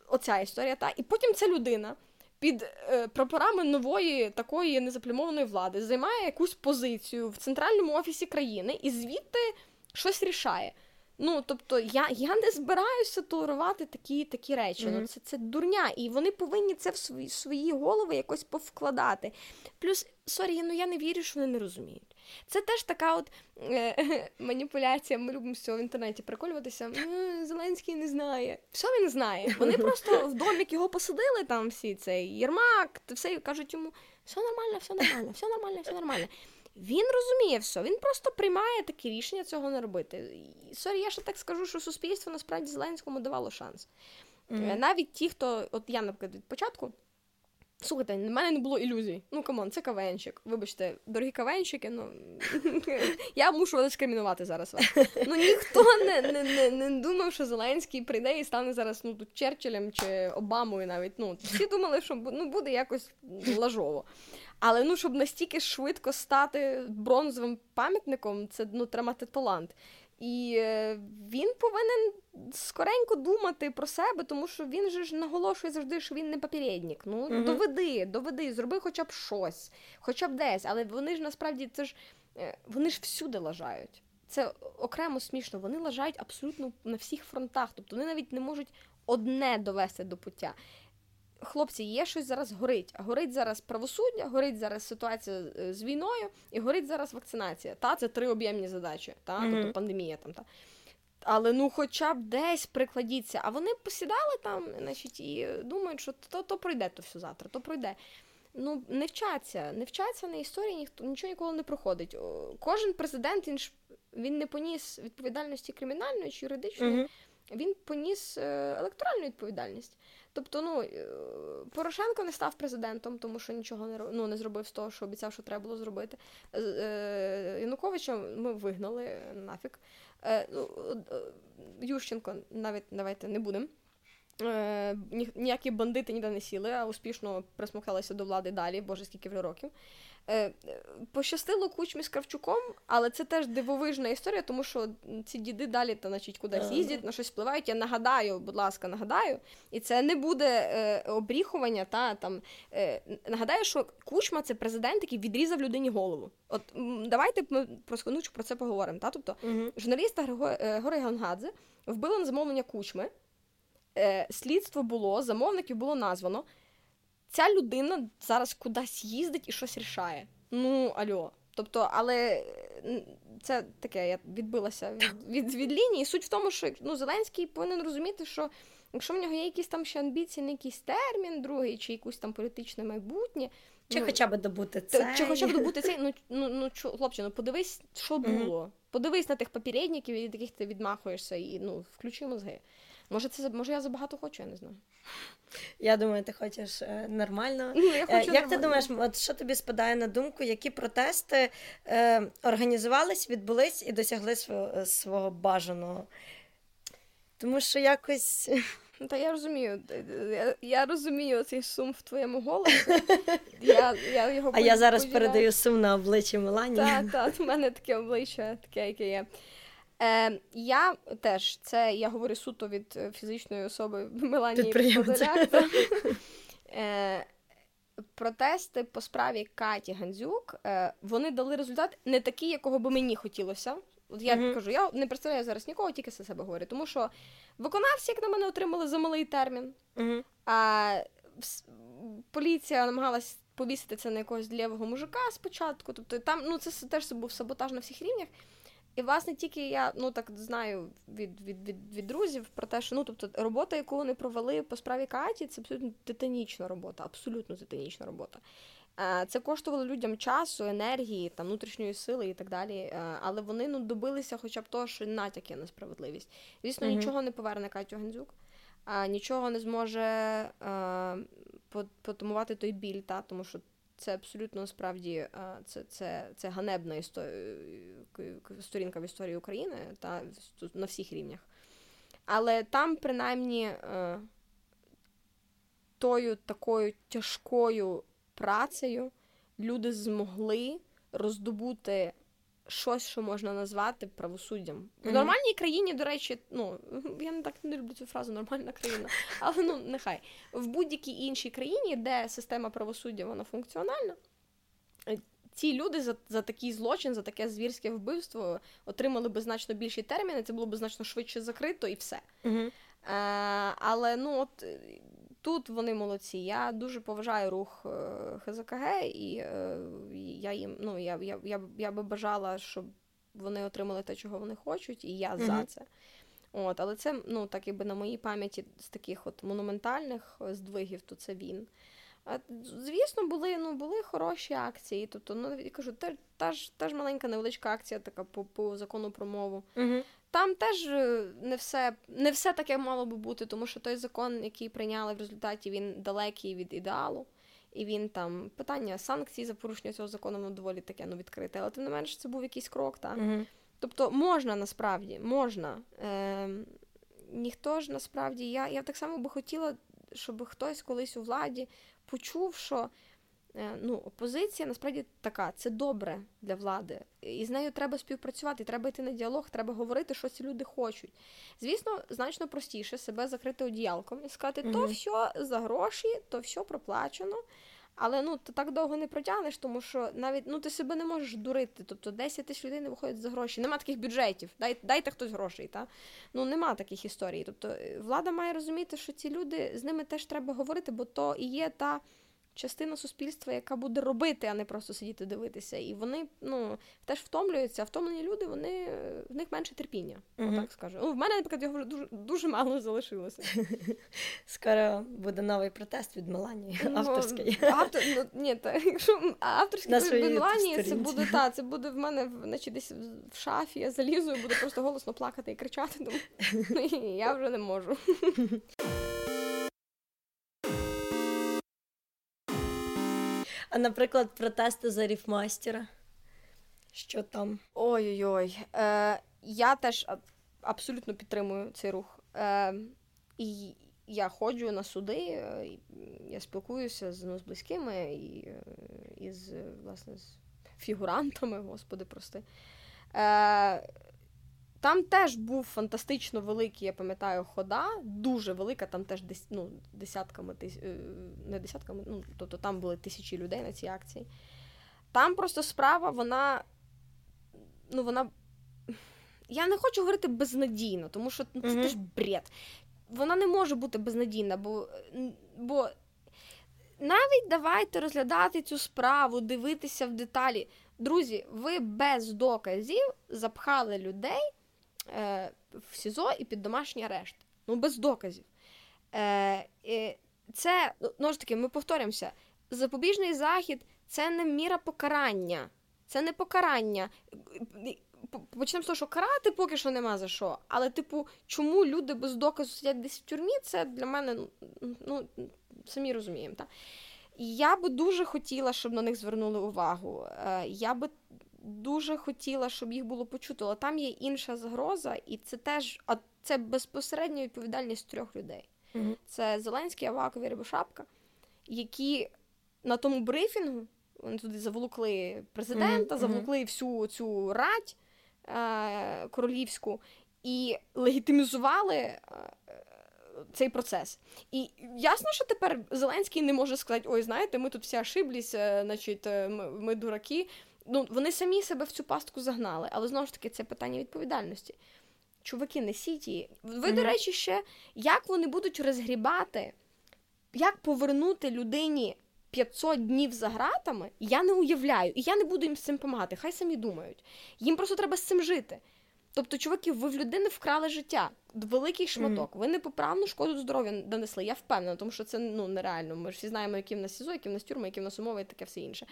Оця історія, та. І потім ця людина під е, прапорами нової такої незаплямованої влади займає якусь позицію в центральному офісі країни і звідти щось рішає. Ну, тобто, я я не збираюся толерувати такі такі речі. Mm-hmm. Ну, Це це дурня, і вони повинні це в свої свої голови якось повкладати. Плюс, sorry, ну я не вірю, що вони не розуміють. Це теж така от е, маніпуляція. Ми любимо з цього в інтернеті приколюватися. Зеленський не знає. Все він знає. Вони просто в домік його посадили там всі цей Єрмак, все і кажуть йому: все нормально, все нормально, все нормально, все нормально. Він розуміє все, він просто приймає таке рішення цього не робити. Sorry, я ще так скажу, що суспільство насправді Зеленському давало шанс. Mm-hmm. Навіть ті, хто, от я, наприклад, від початку. Слухайте, в мене не було ілюзій. Ну, come on, це кавеенщик. Вибачте, дорогі кавеенщики, ну я мушу дискримінувати зараз вас. Ну ніхто не не, не, не думав, що Зеленський прийде і стане зараз ну, тут Черчиллем чи Обамою навіть. Ну, Всі думали, що ну, буде якось лажово. Але ну, щоб настільки швидко стати бронзовим пам'ятником, це ну, треба талант. І е, він повинен скоренько думати про себе, тому що він же ж наголошує завжди, що він не попередник. Ну, uh доведи, доведи, зроби хоча б щось, хоча б десь. Але вони ж насправді це ж е, вони ж всюди лажають. Це окремо смішно. Вони лажають абсолютно на всіх фронтах. Тобто вони навіть не можуть одне довести до пуття хлопці, є щось зараз горить. Горить зараз правосуддя, горить зараз ситуація е, з війною і горить зараз вакцинація. Та це три об'ємні задачі, та mm-hmm. тобто пандемія там та. Але ну хоча б десь прикладіться. А вони посідали там, значить, і думають, що то то пройде то все завтра, то пройде. Ну, не вчаться, не вчаться на історії, ніхто нічого ніколи не проходить. Кожен президент він ж він не поніс відповідальності кримінальної чи юридичної, mm-hmm. він поніс е, електоральну відповідальність. Тобто, ну е, Порошенко не став президентом, тому що нічого не ну, не зробив з того, що обіцяв, що треба було зробити. Е, Януковича ми вигнали нафік. Е, ну, Ющенко навіть давайте не будемо. Ніякі бандити ніде не сіли, а успішно присмокталися до влади далі, боже, скільки вже років. Е, пощастило кучмі з Кравчуком, але це теж дивовижна історія, тому що ці діди далі та значить, кудись їздять, на щось впливають. Я нагадаю, будь ласка, нагадаю, і це не буде е, обріхування. Та там е, нагадаю, що кучма це президент, який відрізав людині голову. От давайте ми про секундочку про це поговоримо. Та? Тобто угу. журналіста Григорія е, Гангадзе вбили на замовлення кучми. Е, слідство було, замовників було названо ця людина зараз кудись їздить і щось рішає. Ну, альо. Тобто, але це таке, я відбилася від, від, від лінії. Суть в тому, що ну, Зеленський повинен розуміти, що якщо в нього є якісь там ще амбіції на якийсь термін, другий, чи якусь там політичне майбутнє. Чи ну, хоча б добути це. Чи хоча б добути цей, ну ну, ну хлопче, ну подивись, що було. Подивись на тих попередників, від яких ти відмахуєшся, і ну, включи мозги. Може, це може я забагато хочу, я не знаю. Я думаю, ти хочеш е, нормально. Ну, я хочу Як нормально. ти думаєш, от що тобі спадає на думку, які протести е, організувались, відбулись і досягли свого, свого бажаного? Тому що якось Та я розумію, я, я розумію цей сум в твоєму голосі. Я, я його А я зараз поділяю. передаю сум на обличчі Мелані. Так, так, у мене таке обличчя, таке, яке є. Е, я теж, це я говорю суто від е, фізичної особи Меланії Подоляк. Е, протести по справі Каті Гандзюк, е, вони дали результат не такий, якого би мені хотілося. От я Мгм. кажу, я не представляю зараз нікого, тільки за себе говорю. Тому що виконавці, як на мене, отримали за малий термін. Мгм. А поліція намагалась повісити це на якогось лівого мужика спочатку. Тобто там ну це теж був саботаж на всіх рівнях. І власне тільки я ну так знаю від, від, від, від друзів про те, що ну тобто робота, яку вони провели по справі Каті, це абсолютно титанічна робота, абсолютно титанічна робота. Е, Це коштувало людям часу, енергії, там внутрішньої сили і так далі. Е, Але вони ну добилися, хоча б того, що натяк є на справедливість. Звісно, Мгм. нічого не поверне Катю Гандзюк нічого не зможе а, по- потамувати той біль, та, тому що це абсолютно насправді а, це, це, це ганебна історія, сторінка в історії України та на всіх рівнях. Але там, принаймні, е, тою такою тяжкою працею люди змогли роздобути щось, що можна назвати правосуддям. В Мгм. нормальній країні, до речі, ну я не так не люблю цю фразу нормальна країна, але ну нехай в будь-якій іншій країні, де система правосуддя вона функціональна. е, Ці люди за, за такий злочин, за таке звірське вбивство отримали би значно більші терміни, це було б значно швидше закрито і все. Мгм. Е, але ну от тут вони молодці. Я дуже поважаю рух е, ХЗКГ, і е, я їм ну я, я, я, я би бажала, щоб вони отримали те, чого вони хочуть, і я за це. От, але це ну так якби на моїй пам'яті з таких от монументальних е, здвигів, то це він. А, звісно, були, ну, були хороші акції. Тобто, ну, я кажу, та, та, ж, та ж маленька невеличка акція така по, по закону про мову. Мгм. Там теж е, не все, не все таке мало би бути, тому що той закон, який прийняли в результаті, він далекий від ідеалу. І він там питання санкцій за порушення цього закону воно доволі таке ну, відкрите. Але тим не менше, це був якийсь крок, так? Мгм. Тобто можна насправді, можна. Е, ніхто ж насправді, я, я так само би хотіла, щоб хтось колись у владі почув, що ну, опозиція насправді така, це добре для влади. І з нею треба співпрацювати, треба йти на діалог, треба говорити, що ці люди хочуть. Звісно, значно простіше себе закрити одіялком і сказати, то все за гроші, то все проплачено. Але ну ти так довго не протягнеш, тому що навіть ну ти себе не можеш дурити. Тобто 10 тисяч людей не виходять за гроші. Нема таких бюджетів. Дай, дайте хтось грошей. Та? Ну нема таких історій. Тобто е, влада має розуміти, що ці люди з ними теж треба говорити, бо то і є та частина суспільства, яка буде робити, а не просто сидіти дивитися. І вони ну теж втомлюються. А втомлені люди, вони в них менше терпіння. Мгм. Отак скажу. Ну, в мене, наприклад, його вже дуже дуже мало залишилося. Скоро буде новий протест від Мелані, авторський. Ну, автор, ну, ні, та, якщо авторський від Меланії, це буде та, це буде в мене значить, десь в шафі, я залізу і буду просто голосно плакати і кричати. Тому я вже не можу. А наприклад, протести за ріфмастера. Що там? Ой-ой-ой. Е, я теж абсолютно підтримую цей рух. Е, і я ходжу на суди, е, я спілкуюся з, ну, з близькими і, і з, власне, з фігурантами, господи, прости. Е, там теж був фантастично великий, я пам'ятаю, хода, дуже велика, там теж дес, ну, десятками, е, не десятками, ну, тобто там були тисячі людей на цій акції. Там просто справа, вона. Ну, вона. Я не хочу говорити безнадійно, тому що ну, це Мгм. теж бред. Вона не може бути безнадійна, бо, бо навіть давайте розглядати цю справу, дивитися в деталі. Друзі, ви без доказів запхали людей е, в СІЗО і під домашній арешт. Ну, без доказів. Е, е, це, ну ж таки, ми повторюємося, запобіжний захід це не міра покарання. Це не покарання. Почнемо з того, що карати поки що нема за що. Але, типу, чому люди без доказу сидять десь в тюрмі, це для мене, ну, ну самі розуміємо. Та? Я би дуже хотіла, щоб на них звернули увагу. Е, Я би дуже хотіла, щоб їх було почуто, але там є інша загроза, і це теж а це безпосередня відповідальність трьох людей. Mm-hmm. Це Зеленський, Аваков і Рябошапка, які на тому брифінгу вони туди заволокли президента, mm-hmm. заволокли всю цю радь е- королівську і легітимізували. Е- цей процес. І ясно, що тепер Зеленський не може сказати: ой, знаєте, ми тут всі ошиблись, е, значить, е, ми, ми дураки. Ну, Вони самі себе в цю пастку загнали, але знову ж таки, це питання відповідальності. Чуваки, несіть її. Ви, mm-hmm. до речі, ще як вони будуть розгрібати, як повернути людині 500 днів за гратами, я не уявляю. І я не буду їм з цим допомагати. Хай самі думають. Їм просто треба з цим жити. Тобто, чуваки, ви в людини вкрали життя, великий шматок. Mm-hmm. Ви непоправну шкоду здоров'я донесли. Я впевнена, тому що це ну нереально. Ми ж всі знаємо, які в нас СІЗО, які в нас тюрми, які в нас умови і таке все інше.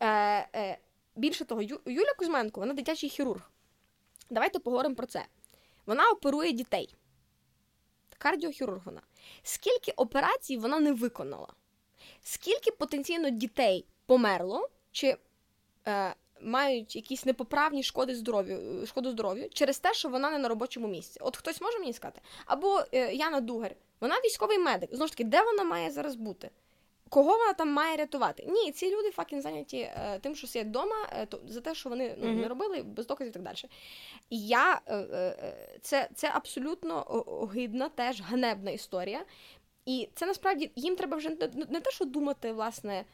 Е, е, Більше того, Ю, Юля Кузьменко, вона дитячий хірург. Давайте поговоримо про це. Вона оперує дітей. Кардіохірург вона. Скільки операцій вона не виконала? Скільки потенційно дітей померло, чи е, мають якісь непоправні шкоди здоров'ю шкоду здоров'ю через те, що вона не на робочому місці. От хтось може мені сказати? Або е, Яна Дугар, вона військовий медик. Знову ж таки, де вона має зараз бути? Кого вона там має рятувати? Ні, ці люди факін зайняті е, тим, що сидять вдома, е, то, за те, що вони ну, mm-hmm. не робили без доказів і так далі. І я е, е, це це абсолютно огидна, теж ганебна історія. І це насправді їм треба вже не те, що думати, власне.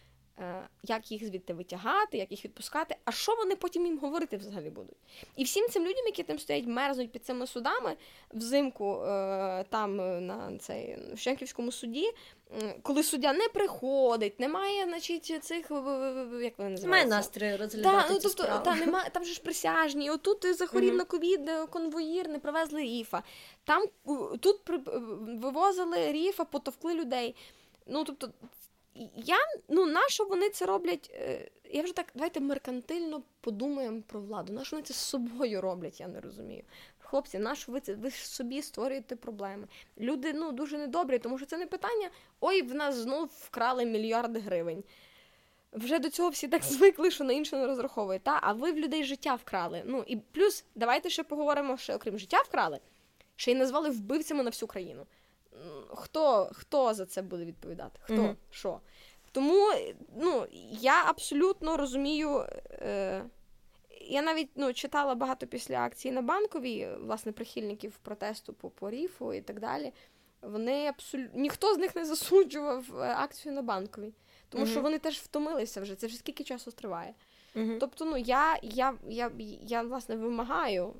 Е, як їх звідти витягати, як їх відпускати, а що вони потім їм говорити взагалі будуть? І всім цим людям, які там стоять, мерзнуть під цими судами взимку е, там е, на цей в Щенківському суді, коли суддя не приходить, немає, значить, цих як вони називаються? Немає настрою розглядати та, ну, тобто, справу. Та, немає, там же ж присяжні, отут захворів mm-hmm. на ковід конвоїр, не привезли ріфа. Там тут вивозили ріфа, потовкли людей. Ну, тобто, я, ну, на що вони це роблять? Е, я вже так, давайте меркантильно подумаємо про владу. На що вони це з собою роблять, я не розумію. Хлопці, на що ви це? Ви собі створюєте проблеми. Люди ну, дуже недобрі, тому що це не питання. Ой, в нас знов вкрали мільярди гривень. Вже до цього всі так звикли, що на інше не розраховують. Та? А ви в людей життя вкрали. Ну і плюс, давайте ще поговоримо, що окрім життя вкрали, ще й назвали вбивцями на всю країну хто хто за це буде відповідати? Хто? Mm-hmm. Що? Тому ну, я абсолютно розумію. Е, Я навіть ну, читала багато після акції на банковій, власне, прихильників протесту по, по ріфу і так далі. Вони абсолютно ніхто з них не засуджував е, акцію на банковій, тому mm-hmm. що вони теж втомилися вже. Це вже скільки часу триває. Mm-hmm. Тобто, ну я, я, я, я, власне вимагаю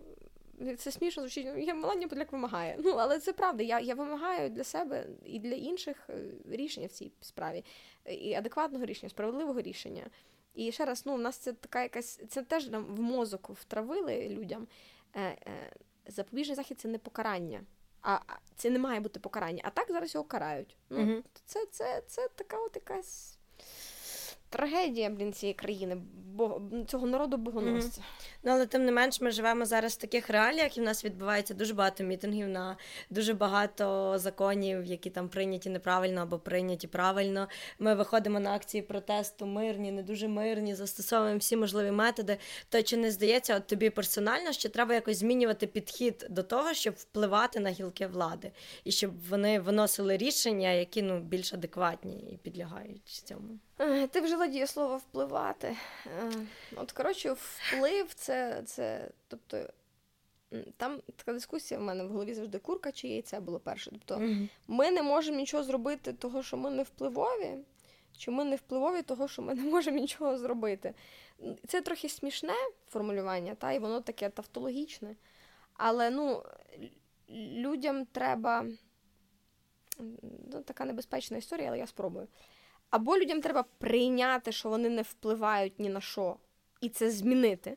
це смішно звучить, ну, я Меланія Подляк вимагає. Ну, але це правда. Я я вимагаю для себе і для інших е, рішення в цій справі, і адекватного рішення, справедливого рішення. І ще раз, ну, в нас це така якась, це теж нам в мозок втравили людям. Е, е, Запобіжний захід це не покарання. А це не має бути покарання. А так зараз його карають. Ну, угу. Це це, це така от якась трагедія блін, цієї країни, бо цього народу богоносця. Mm-hmm. Ну але тим не менш, ми живемо зараз в таких реаліях, і в нас відбувається дуже багато мітингів на дуже багато законів, які там прийняті неправильно або прийняті правильно. Ми виходимо на акції протесту, мирні, не дуже мирні, застосовуємо всі можливі методи. То чи не здається, от тобі персонально, що треба якось змінювати підхід до того, щоб впливати на гілки влади, і щоб вони виносили рішення, які ну більш адекватні і підлягають цьому. Е, ти вжила дієслово впливати. Е, от, коротше, вплив це, це, тобто, там така дискусія в мене в голові завжди курка чи яйце було перше. Тобто, mm-hmm. ми не можемо нічого зробити, того, що ми не впливові, чи ми не впливові, того, що ми не можемо нічого зробити. Це трохи смішне формулювання, та, і воно таке тавтологічне. Але ну, людям треба. Ну, Така небезпечна історія, але я спробую. Або людям треба прийняти, що вони не впливають ні на що, і це змінити.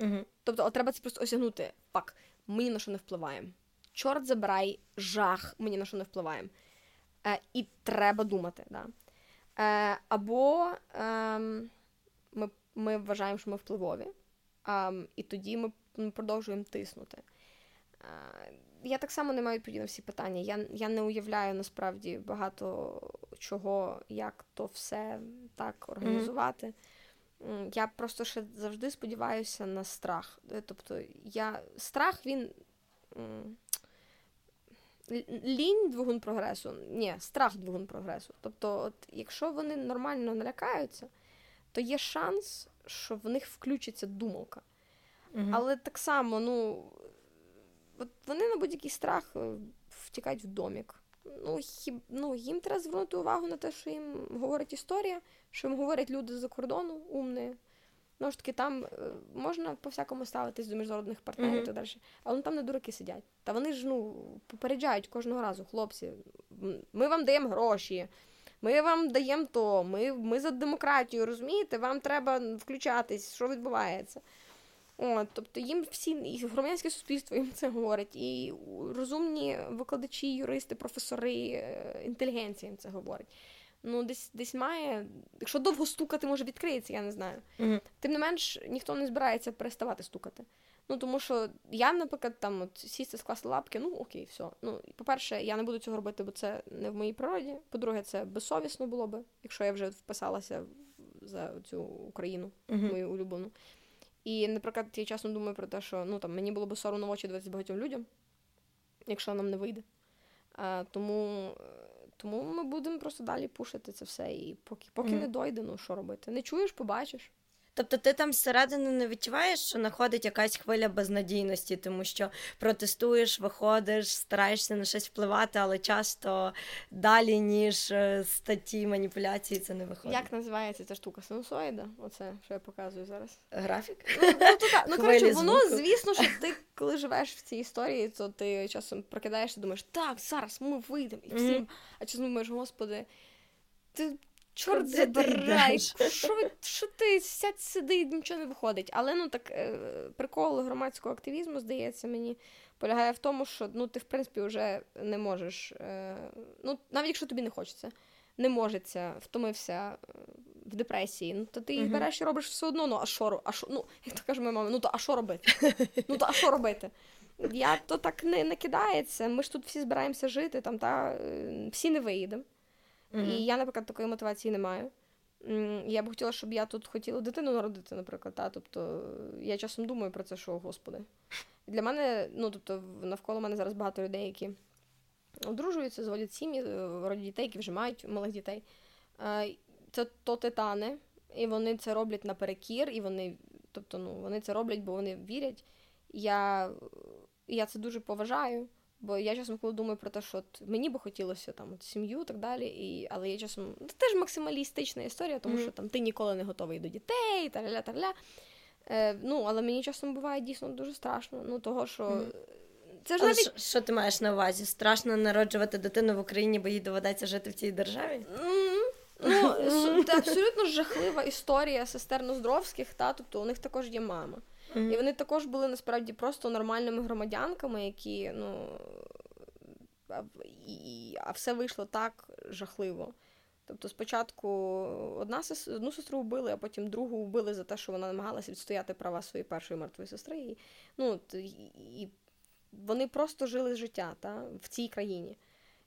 Угу. Тобто, от треба це просто осягнути. Фак, ми ні на що не впливаємо. Чорт забирай, жах, ми ні на що не впливаємо. Е, І треба думати. Да? Е, Або е, ми ми вважаємо, що ми впливові, е, і тоді ми, ми продовжуємо тиснути. Е, я так само не маю відповіді на всі питання. Я я не уявляю насправді багато чого, як то все так організувати. Mm-hmm. Я просто ще завжди сподіваюся на страх. Е, тобто, я страх він. лінь двигун прогресу, ні, страх двигун прогресу. Тобто, от, якщо вони нормально налякаються, то є шанс, що в них включиться думалка. Угу. Але так само, ну, от вони на будь-який страх е, втікають в домік. Ну, хіб, ну, їм треба звернути увагу на те, що їм говорить історія, що їм говорять люди з-за кордону, умні, Ну ж таки, там е, можна по-всякому ставитись до міжнародних партнерів mm-hmm. і так далі. Але ну, там не дураки сидять. Та вони ж ну, попереджають кожного разу, хлопці, ми вам даємо гроші, ми вам даємо то, ми ми за демократію, розумієте, вам треба включатись, що відбувається. От, Тобто їм всі, і громадянське суспільство їм це говорить, і розумні викладачі, юристи, професори, е, інтелігенція їм це говорить ну десь десь має. Якщо довго стукати, може відкриється, я не знаю. mm Тим не менш, ніхто не збирається переставати стукати. Ну тому що я, наприклад, там от сісти скласти лапки, ну окей, все. Ну, по-перше, я не буду цього робити, бо це не в моїй природі. По-друге, це безсовісно було би, якщо я вже вписалася за цю Україну, mm мою улюблену. І, наприклад, я чесно думаю про те, що ну там мені було б соромно в очі дивитися багатьом людям, якщо нам не вийде. А, Тому тому ми будемо просто далі пушити це все. І поки поки mm. не дойде, ну що робити? Не чуєш, побачиш. Тобто ти там зсередини не відчуваєш, що знаходить якась хвиля безнадійності, тому що протестуєш, виходиш, стараєшся на щось впливати, але часто далі, ніж е, статті маніпуляції, це не виходить. Як називається ця штука? Синусоїда? Оце, що я показую зараз. Графік? Ну, ну, то, ну коротше, воно, звісно, що ти, коли живеш в цій історії, то ти часом прокидаєшся і думаєш, так, зараз ми вийдемо і всім. Mm-hmm. А часом думаєш, господи, ти Чорт забирай, що що ти сядь сиди, нічого не виходить. Але ну так е, прикол громадського активізму, здається, мені полягає в тому, що ну ти в принципі вже не можеш. Е, ну, навіть якщо тобі не хочеться, не можеться, втомився е, в депресії. Ну то ти їх береш і робиш все одно. Ну а що а що, ну як то каже моя мама, ну то а що робити? Ну то а що робити? Я то так не, не кидається. Ми ж тут всі збираємося жити, там та всі не виїдемо. Mm-hmm. І я, наприклад, такої мотивації не маю. Я б хотіла, щоб я тут хотіла дитину народити, наприклад. Та? Тобто я часом думаю про це, що господи. Для мене, ну тобто, навколо мене зараз багато людей, які одружуються, зводять сім'ї, е, родять дітей, які вже мають малих дітей. Це то титани, і вони це роблять наперекір, і вони, тобто, ну, вони це роблять, бо вони вірять. Я, Я це дуже поважаю. Бо я часом коли думаю про те, що от мені би хотілося там от, сім'ю і так далі. І, Але я часом це теж максималістична історія, тому mm-hmm. що там ти ніколи не готовий до дітей, таля таля Е, Ну, але мені часом буває дійсно дуже страшно. Ну, того, що. Mm-hmm. Це ж навіть... що, що ти маєш на увазі? Страшно народжувати дитину в Україні, бо їй доведеться жити в цій державі? Mm-hmm. Ну, Це абсолютно жахлива історія сестер Ноздровських, та, тобто у них також є мама. Mm-hmm. І вони також були насправді просто нормальними громадянками, які, ну. А, і, а все вийшло так жахливо. Тобто, спочатку одна одну сестру вбили, а потім другу вбили за те, що вона намагалася відстояти права своєї першої мертвої сестри. І, ну, і Вони просто жили життя та, в цій країні.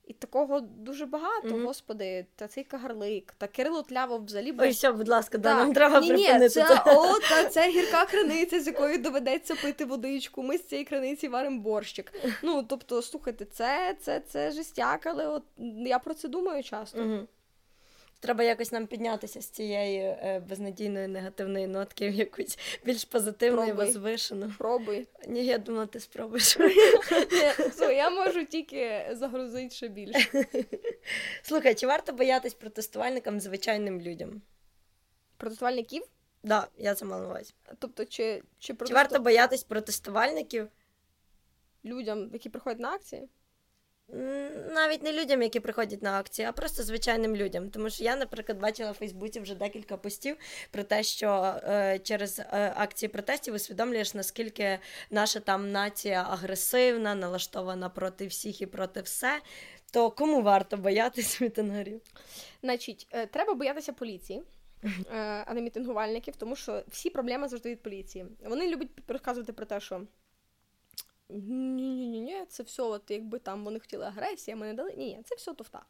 І такого дуже багато, mm-hmm. господи, та цей кагарлик, та Кирило Тлявов взагалі. Ой, все, будь ласка, да, нам треба ні, припинити. Ні, це, о, та це гірка криниця, з якої доведеться пити водичку. Ми з цієї криниці варимо борщик. Ну, тобто, слухайте, це це, це жестяк, але от я про це думаю часто. Mm-hmm. Треба якось нам піднятися з цієї е, безнадійної негативної нотки в якусь більш позитивну і возвишену. Пробуй. Ні, я думала, ти спробуєш. Я можу тільки загрузити ще більше. Слухай, чи варто боятись протестувальникам звичайним людям? Протестувальників? Так, я це мала на увазі. Тобто, чи, чи варто боятись протестувальників? Людям, які приходять на акції? Навіть не людям, які приходять на акції, а просто звичайним людям. Тому що я, наприклад, бачила в Фейсбуці вже декілька постів про те, що е, через е, акції протестів усвідомлюєш, наскільки наша там нація агресивна, налаштована проти всіх і проти все. То кому варто боятися мітингарів? Значить, е, треба боятися поліції. Е, а не мітингувальників, тому що всі проблеми завжди від поліції. Вони люблять розказувати про те, що ні-ні, ні це все, от якби там вони хотіли агресії, а ми не дали. Ні, ні, це все туфта.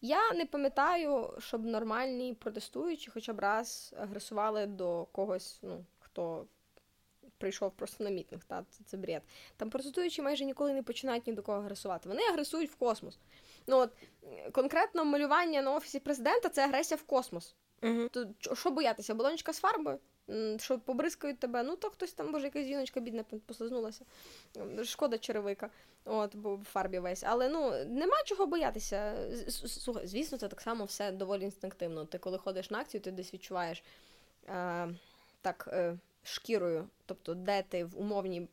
Я не пам'ятаю, щоб нормальні протестуючі хоча б раз агресували до когось, ну, хто прийшов просто на мітинг. Та це, це бред. Там протестуючі майже ніколи не починають ні до кого агресувати. Вони агресують в космос. Ну от конкретно малювання на офісі президента це агресія в космос. Угу. То що боятися? Балончика з фарбою? Що побризкають тебе, ну то хтось там, може, якась жіночка бідна послизнулася. Шкода черевика, от, бо в фарбі весь. Але ну нема чого боятися. Слухай, звісно, це так само все доволі інстинктивно. Ти коли ходиш на акцію, ти десь відчуваєш е, так е, шкірою, тобто, де ти в умовній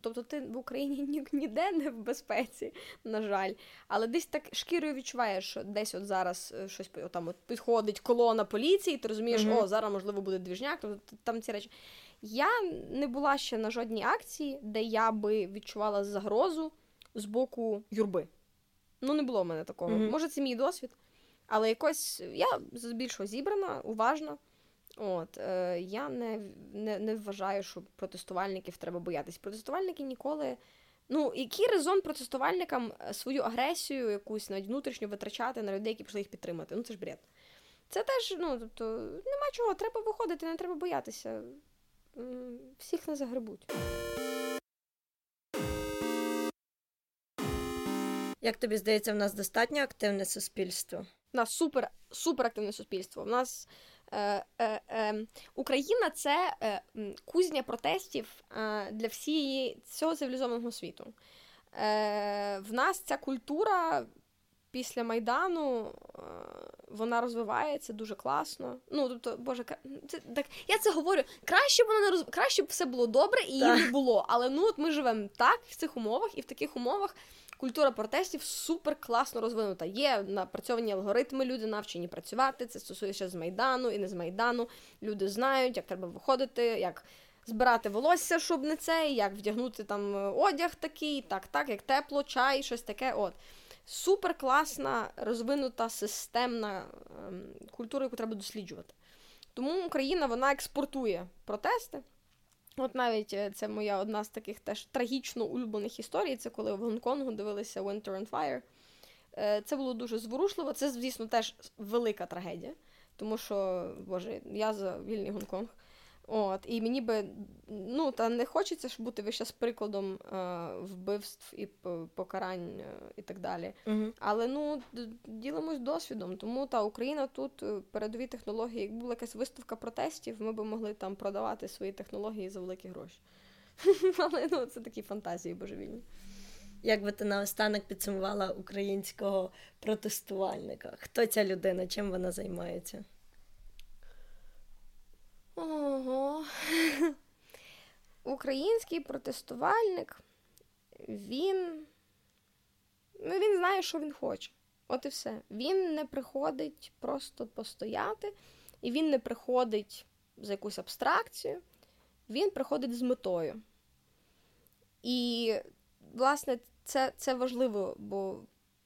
Тобто ти в Україні ні, ніде не в безпеці, на жаль. Але десь так шкірою відчуваєш, що десь от зараз е, щось там от підходить колона поліції, ти розумієш, mm-hmm. о, зараз, можливо, буде двіжняк, тобто там ці речі. Я не була ще на жодній акції, де я би відчувала загрозу з боку юрби. Ну, не було в мене такого. Mm-hmm. Може, це мій досвід. Але якось я збільшого зібрана, уважна. От, е, Я не не, не вважаю, що протестувальників треба боятись. Протестувальники ніколи. Ну, який резон протестувальникам е, свою агресію, якусь навіть внутрішню витрачати на людей, які прийшли їх підтримати? Ну, це ж бред. Це теж, ну, тобто, нема чого, треба виходити, не треба боятися. Всіх не загребуть. Як тобі здається, в нас достатньо активне суспільство? У нас супер супер активне суспільство. У нас Україна це е, кузня протестів е, для всієї цього цивілізованого світу. Е, В нас ця культура після Майдану вона розвивається дуже класно. Ну, тобто, Боже, це так я це говорю. Краще б вона не роз... краще б все було добре і її не було. Але ну от ми живемо так в цих умовах, і в таких умовах культура протестів супер класно розвинута. Є напрацьовані алгоритми, люди навчені працювати. Це стосується з Майдану і не з Майдану. Люди знають, як треба виходити, як збирати волосся, щоб не це, як вдягнути там е, одяг такий, так, так, як тепло, чай, щось таке. От. Супер класна, розвинута, системна ем, культура, яку треба досліджувати. Тому Україна вона експортує протести. От навіть е, це моя одна з таких теж трагічно улюблених історій. Це коли в Гонконгу дивилися Winter on Fire. Е, це було дуже зворушливо. Це, звісно, теж велика трагедія. Тому що, Боже, я за вільний Гонконг. От, І мені би ну, та не хочеться ж бути вище з прикладом е, вбивств і покарань е, і так далі. Угу. Але ну, ділимось досвідом. Тому та Україна тут е, передові технології. Якби була якась виставка протестів, ми б могли там продавати свої технології за великі гроші. Але ну, це такі фантазії божевільні. Як би ти наостанок підсумувала українського протестувальника? Хто ця людина? Чим вона займається? Ого. Український протестувальник, він ну, він знає, що він хоче. От і все. Він не приходить просто постояти, і він не приходить за якусь абстракцію, він приходить з метою. І, власне, це це важливо, бо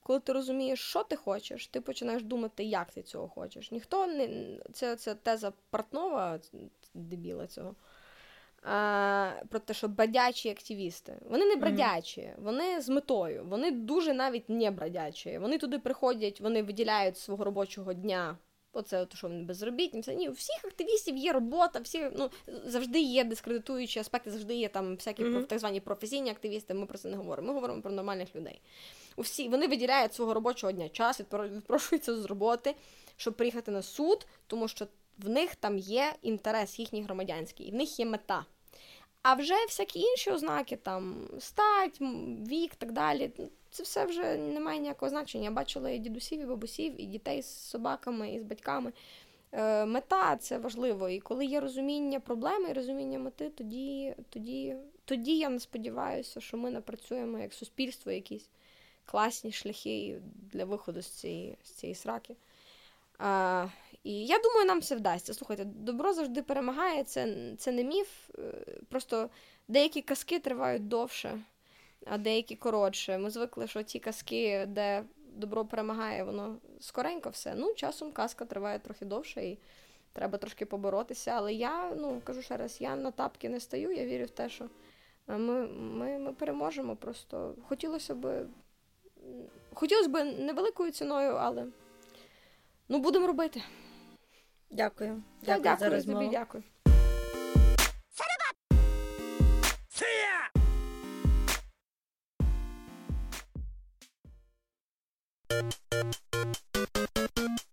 коли ти розумієш, що ти хочеш, ти починаєш думати, як ти цього хочеш. Ніхто не це це теза Портнова, дебіла цього. А, Про те, що бродячі активісти. Вони не бродячі, вони з метою. Вони дуже навіть не бродячі. Вони туди приходять, вони виділяють свого робочого дня. Оце, то, що вони безробітні. Це ні, у всіх активістів є робота, всі ну завжди є дискредитуючі аспекти, завжди є там всякі mm-hmm. так звані професійні активісти. Ми про це не говоримо. Ми говоримо про нормальних людей усі вони виділяють свого робочого дня час, відпрошуються з роботи, щоб приїхати на суд, тому що в них там є інтерес їхній громадянський, і в них є мета. А вже всякі інші ознаки, там стать, вік так далі. Це все вже не має ніякого значення. Я бачила і дідусів, і бабусів, і дітей з собаками, і з батьками. Е, Мета це важливо. І коли є розуміння проблеми і розуміння мети, тоді, тоді, тоді я не сподіваюся, що ми напрацюємо як суспільство якісь класні шляхи для виходу з цієї з цієї сраки. А, І я думаю, нам все вдасться. Слухайте, добро завжди перемагає, це, це не міф. Е, просто деякі казки тривають довше, а деякі коротше. Ми звикли, що ті казки, де добро перемагає, воно скоренько все. Ну, часом казка триває трохи довше і треба трошки поборотися. Але я ну, кажу ще раз, я на тапки не стаю, я вірю в те, що ми, ми, ми переможемо. Просто хотілося б хотілося б невеликою ціною, але ну будемо робити. Дякую. Дякую, дякую за розмову. Тобі, дякую.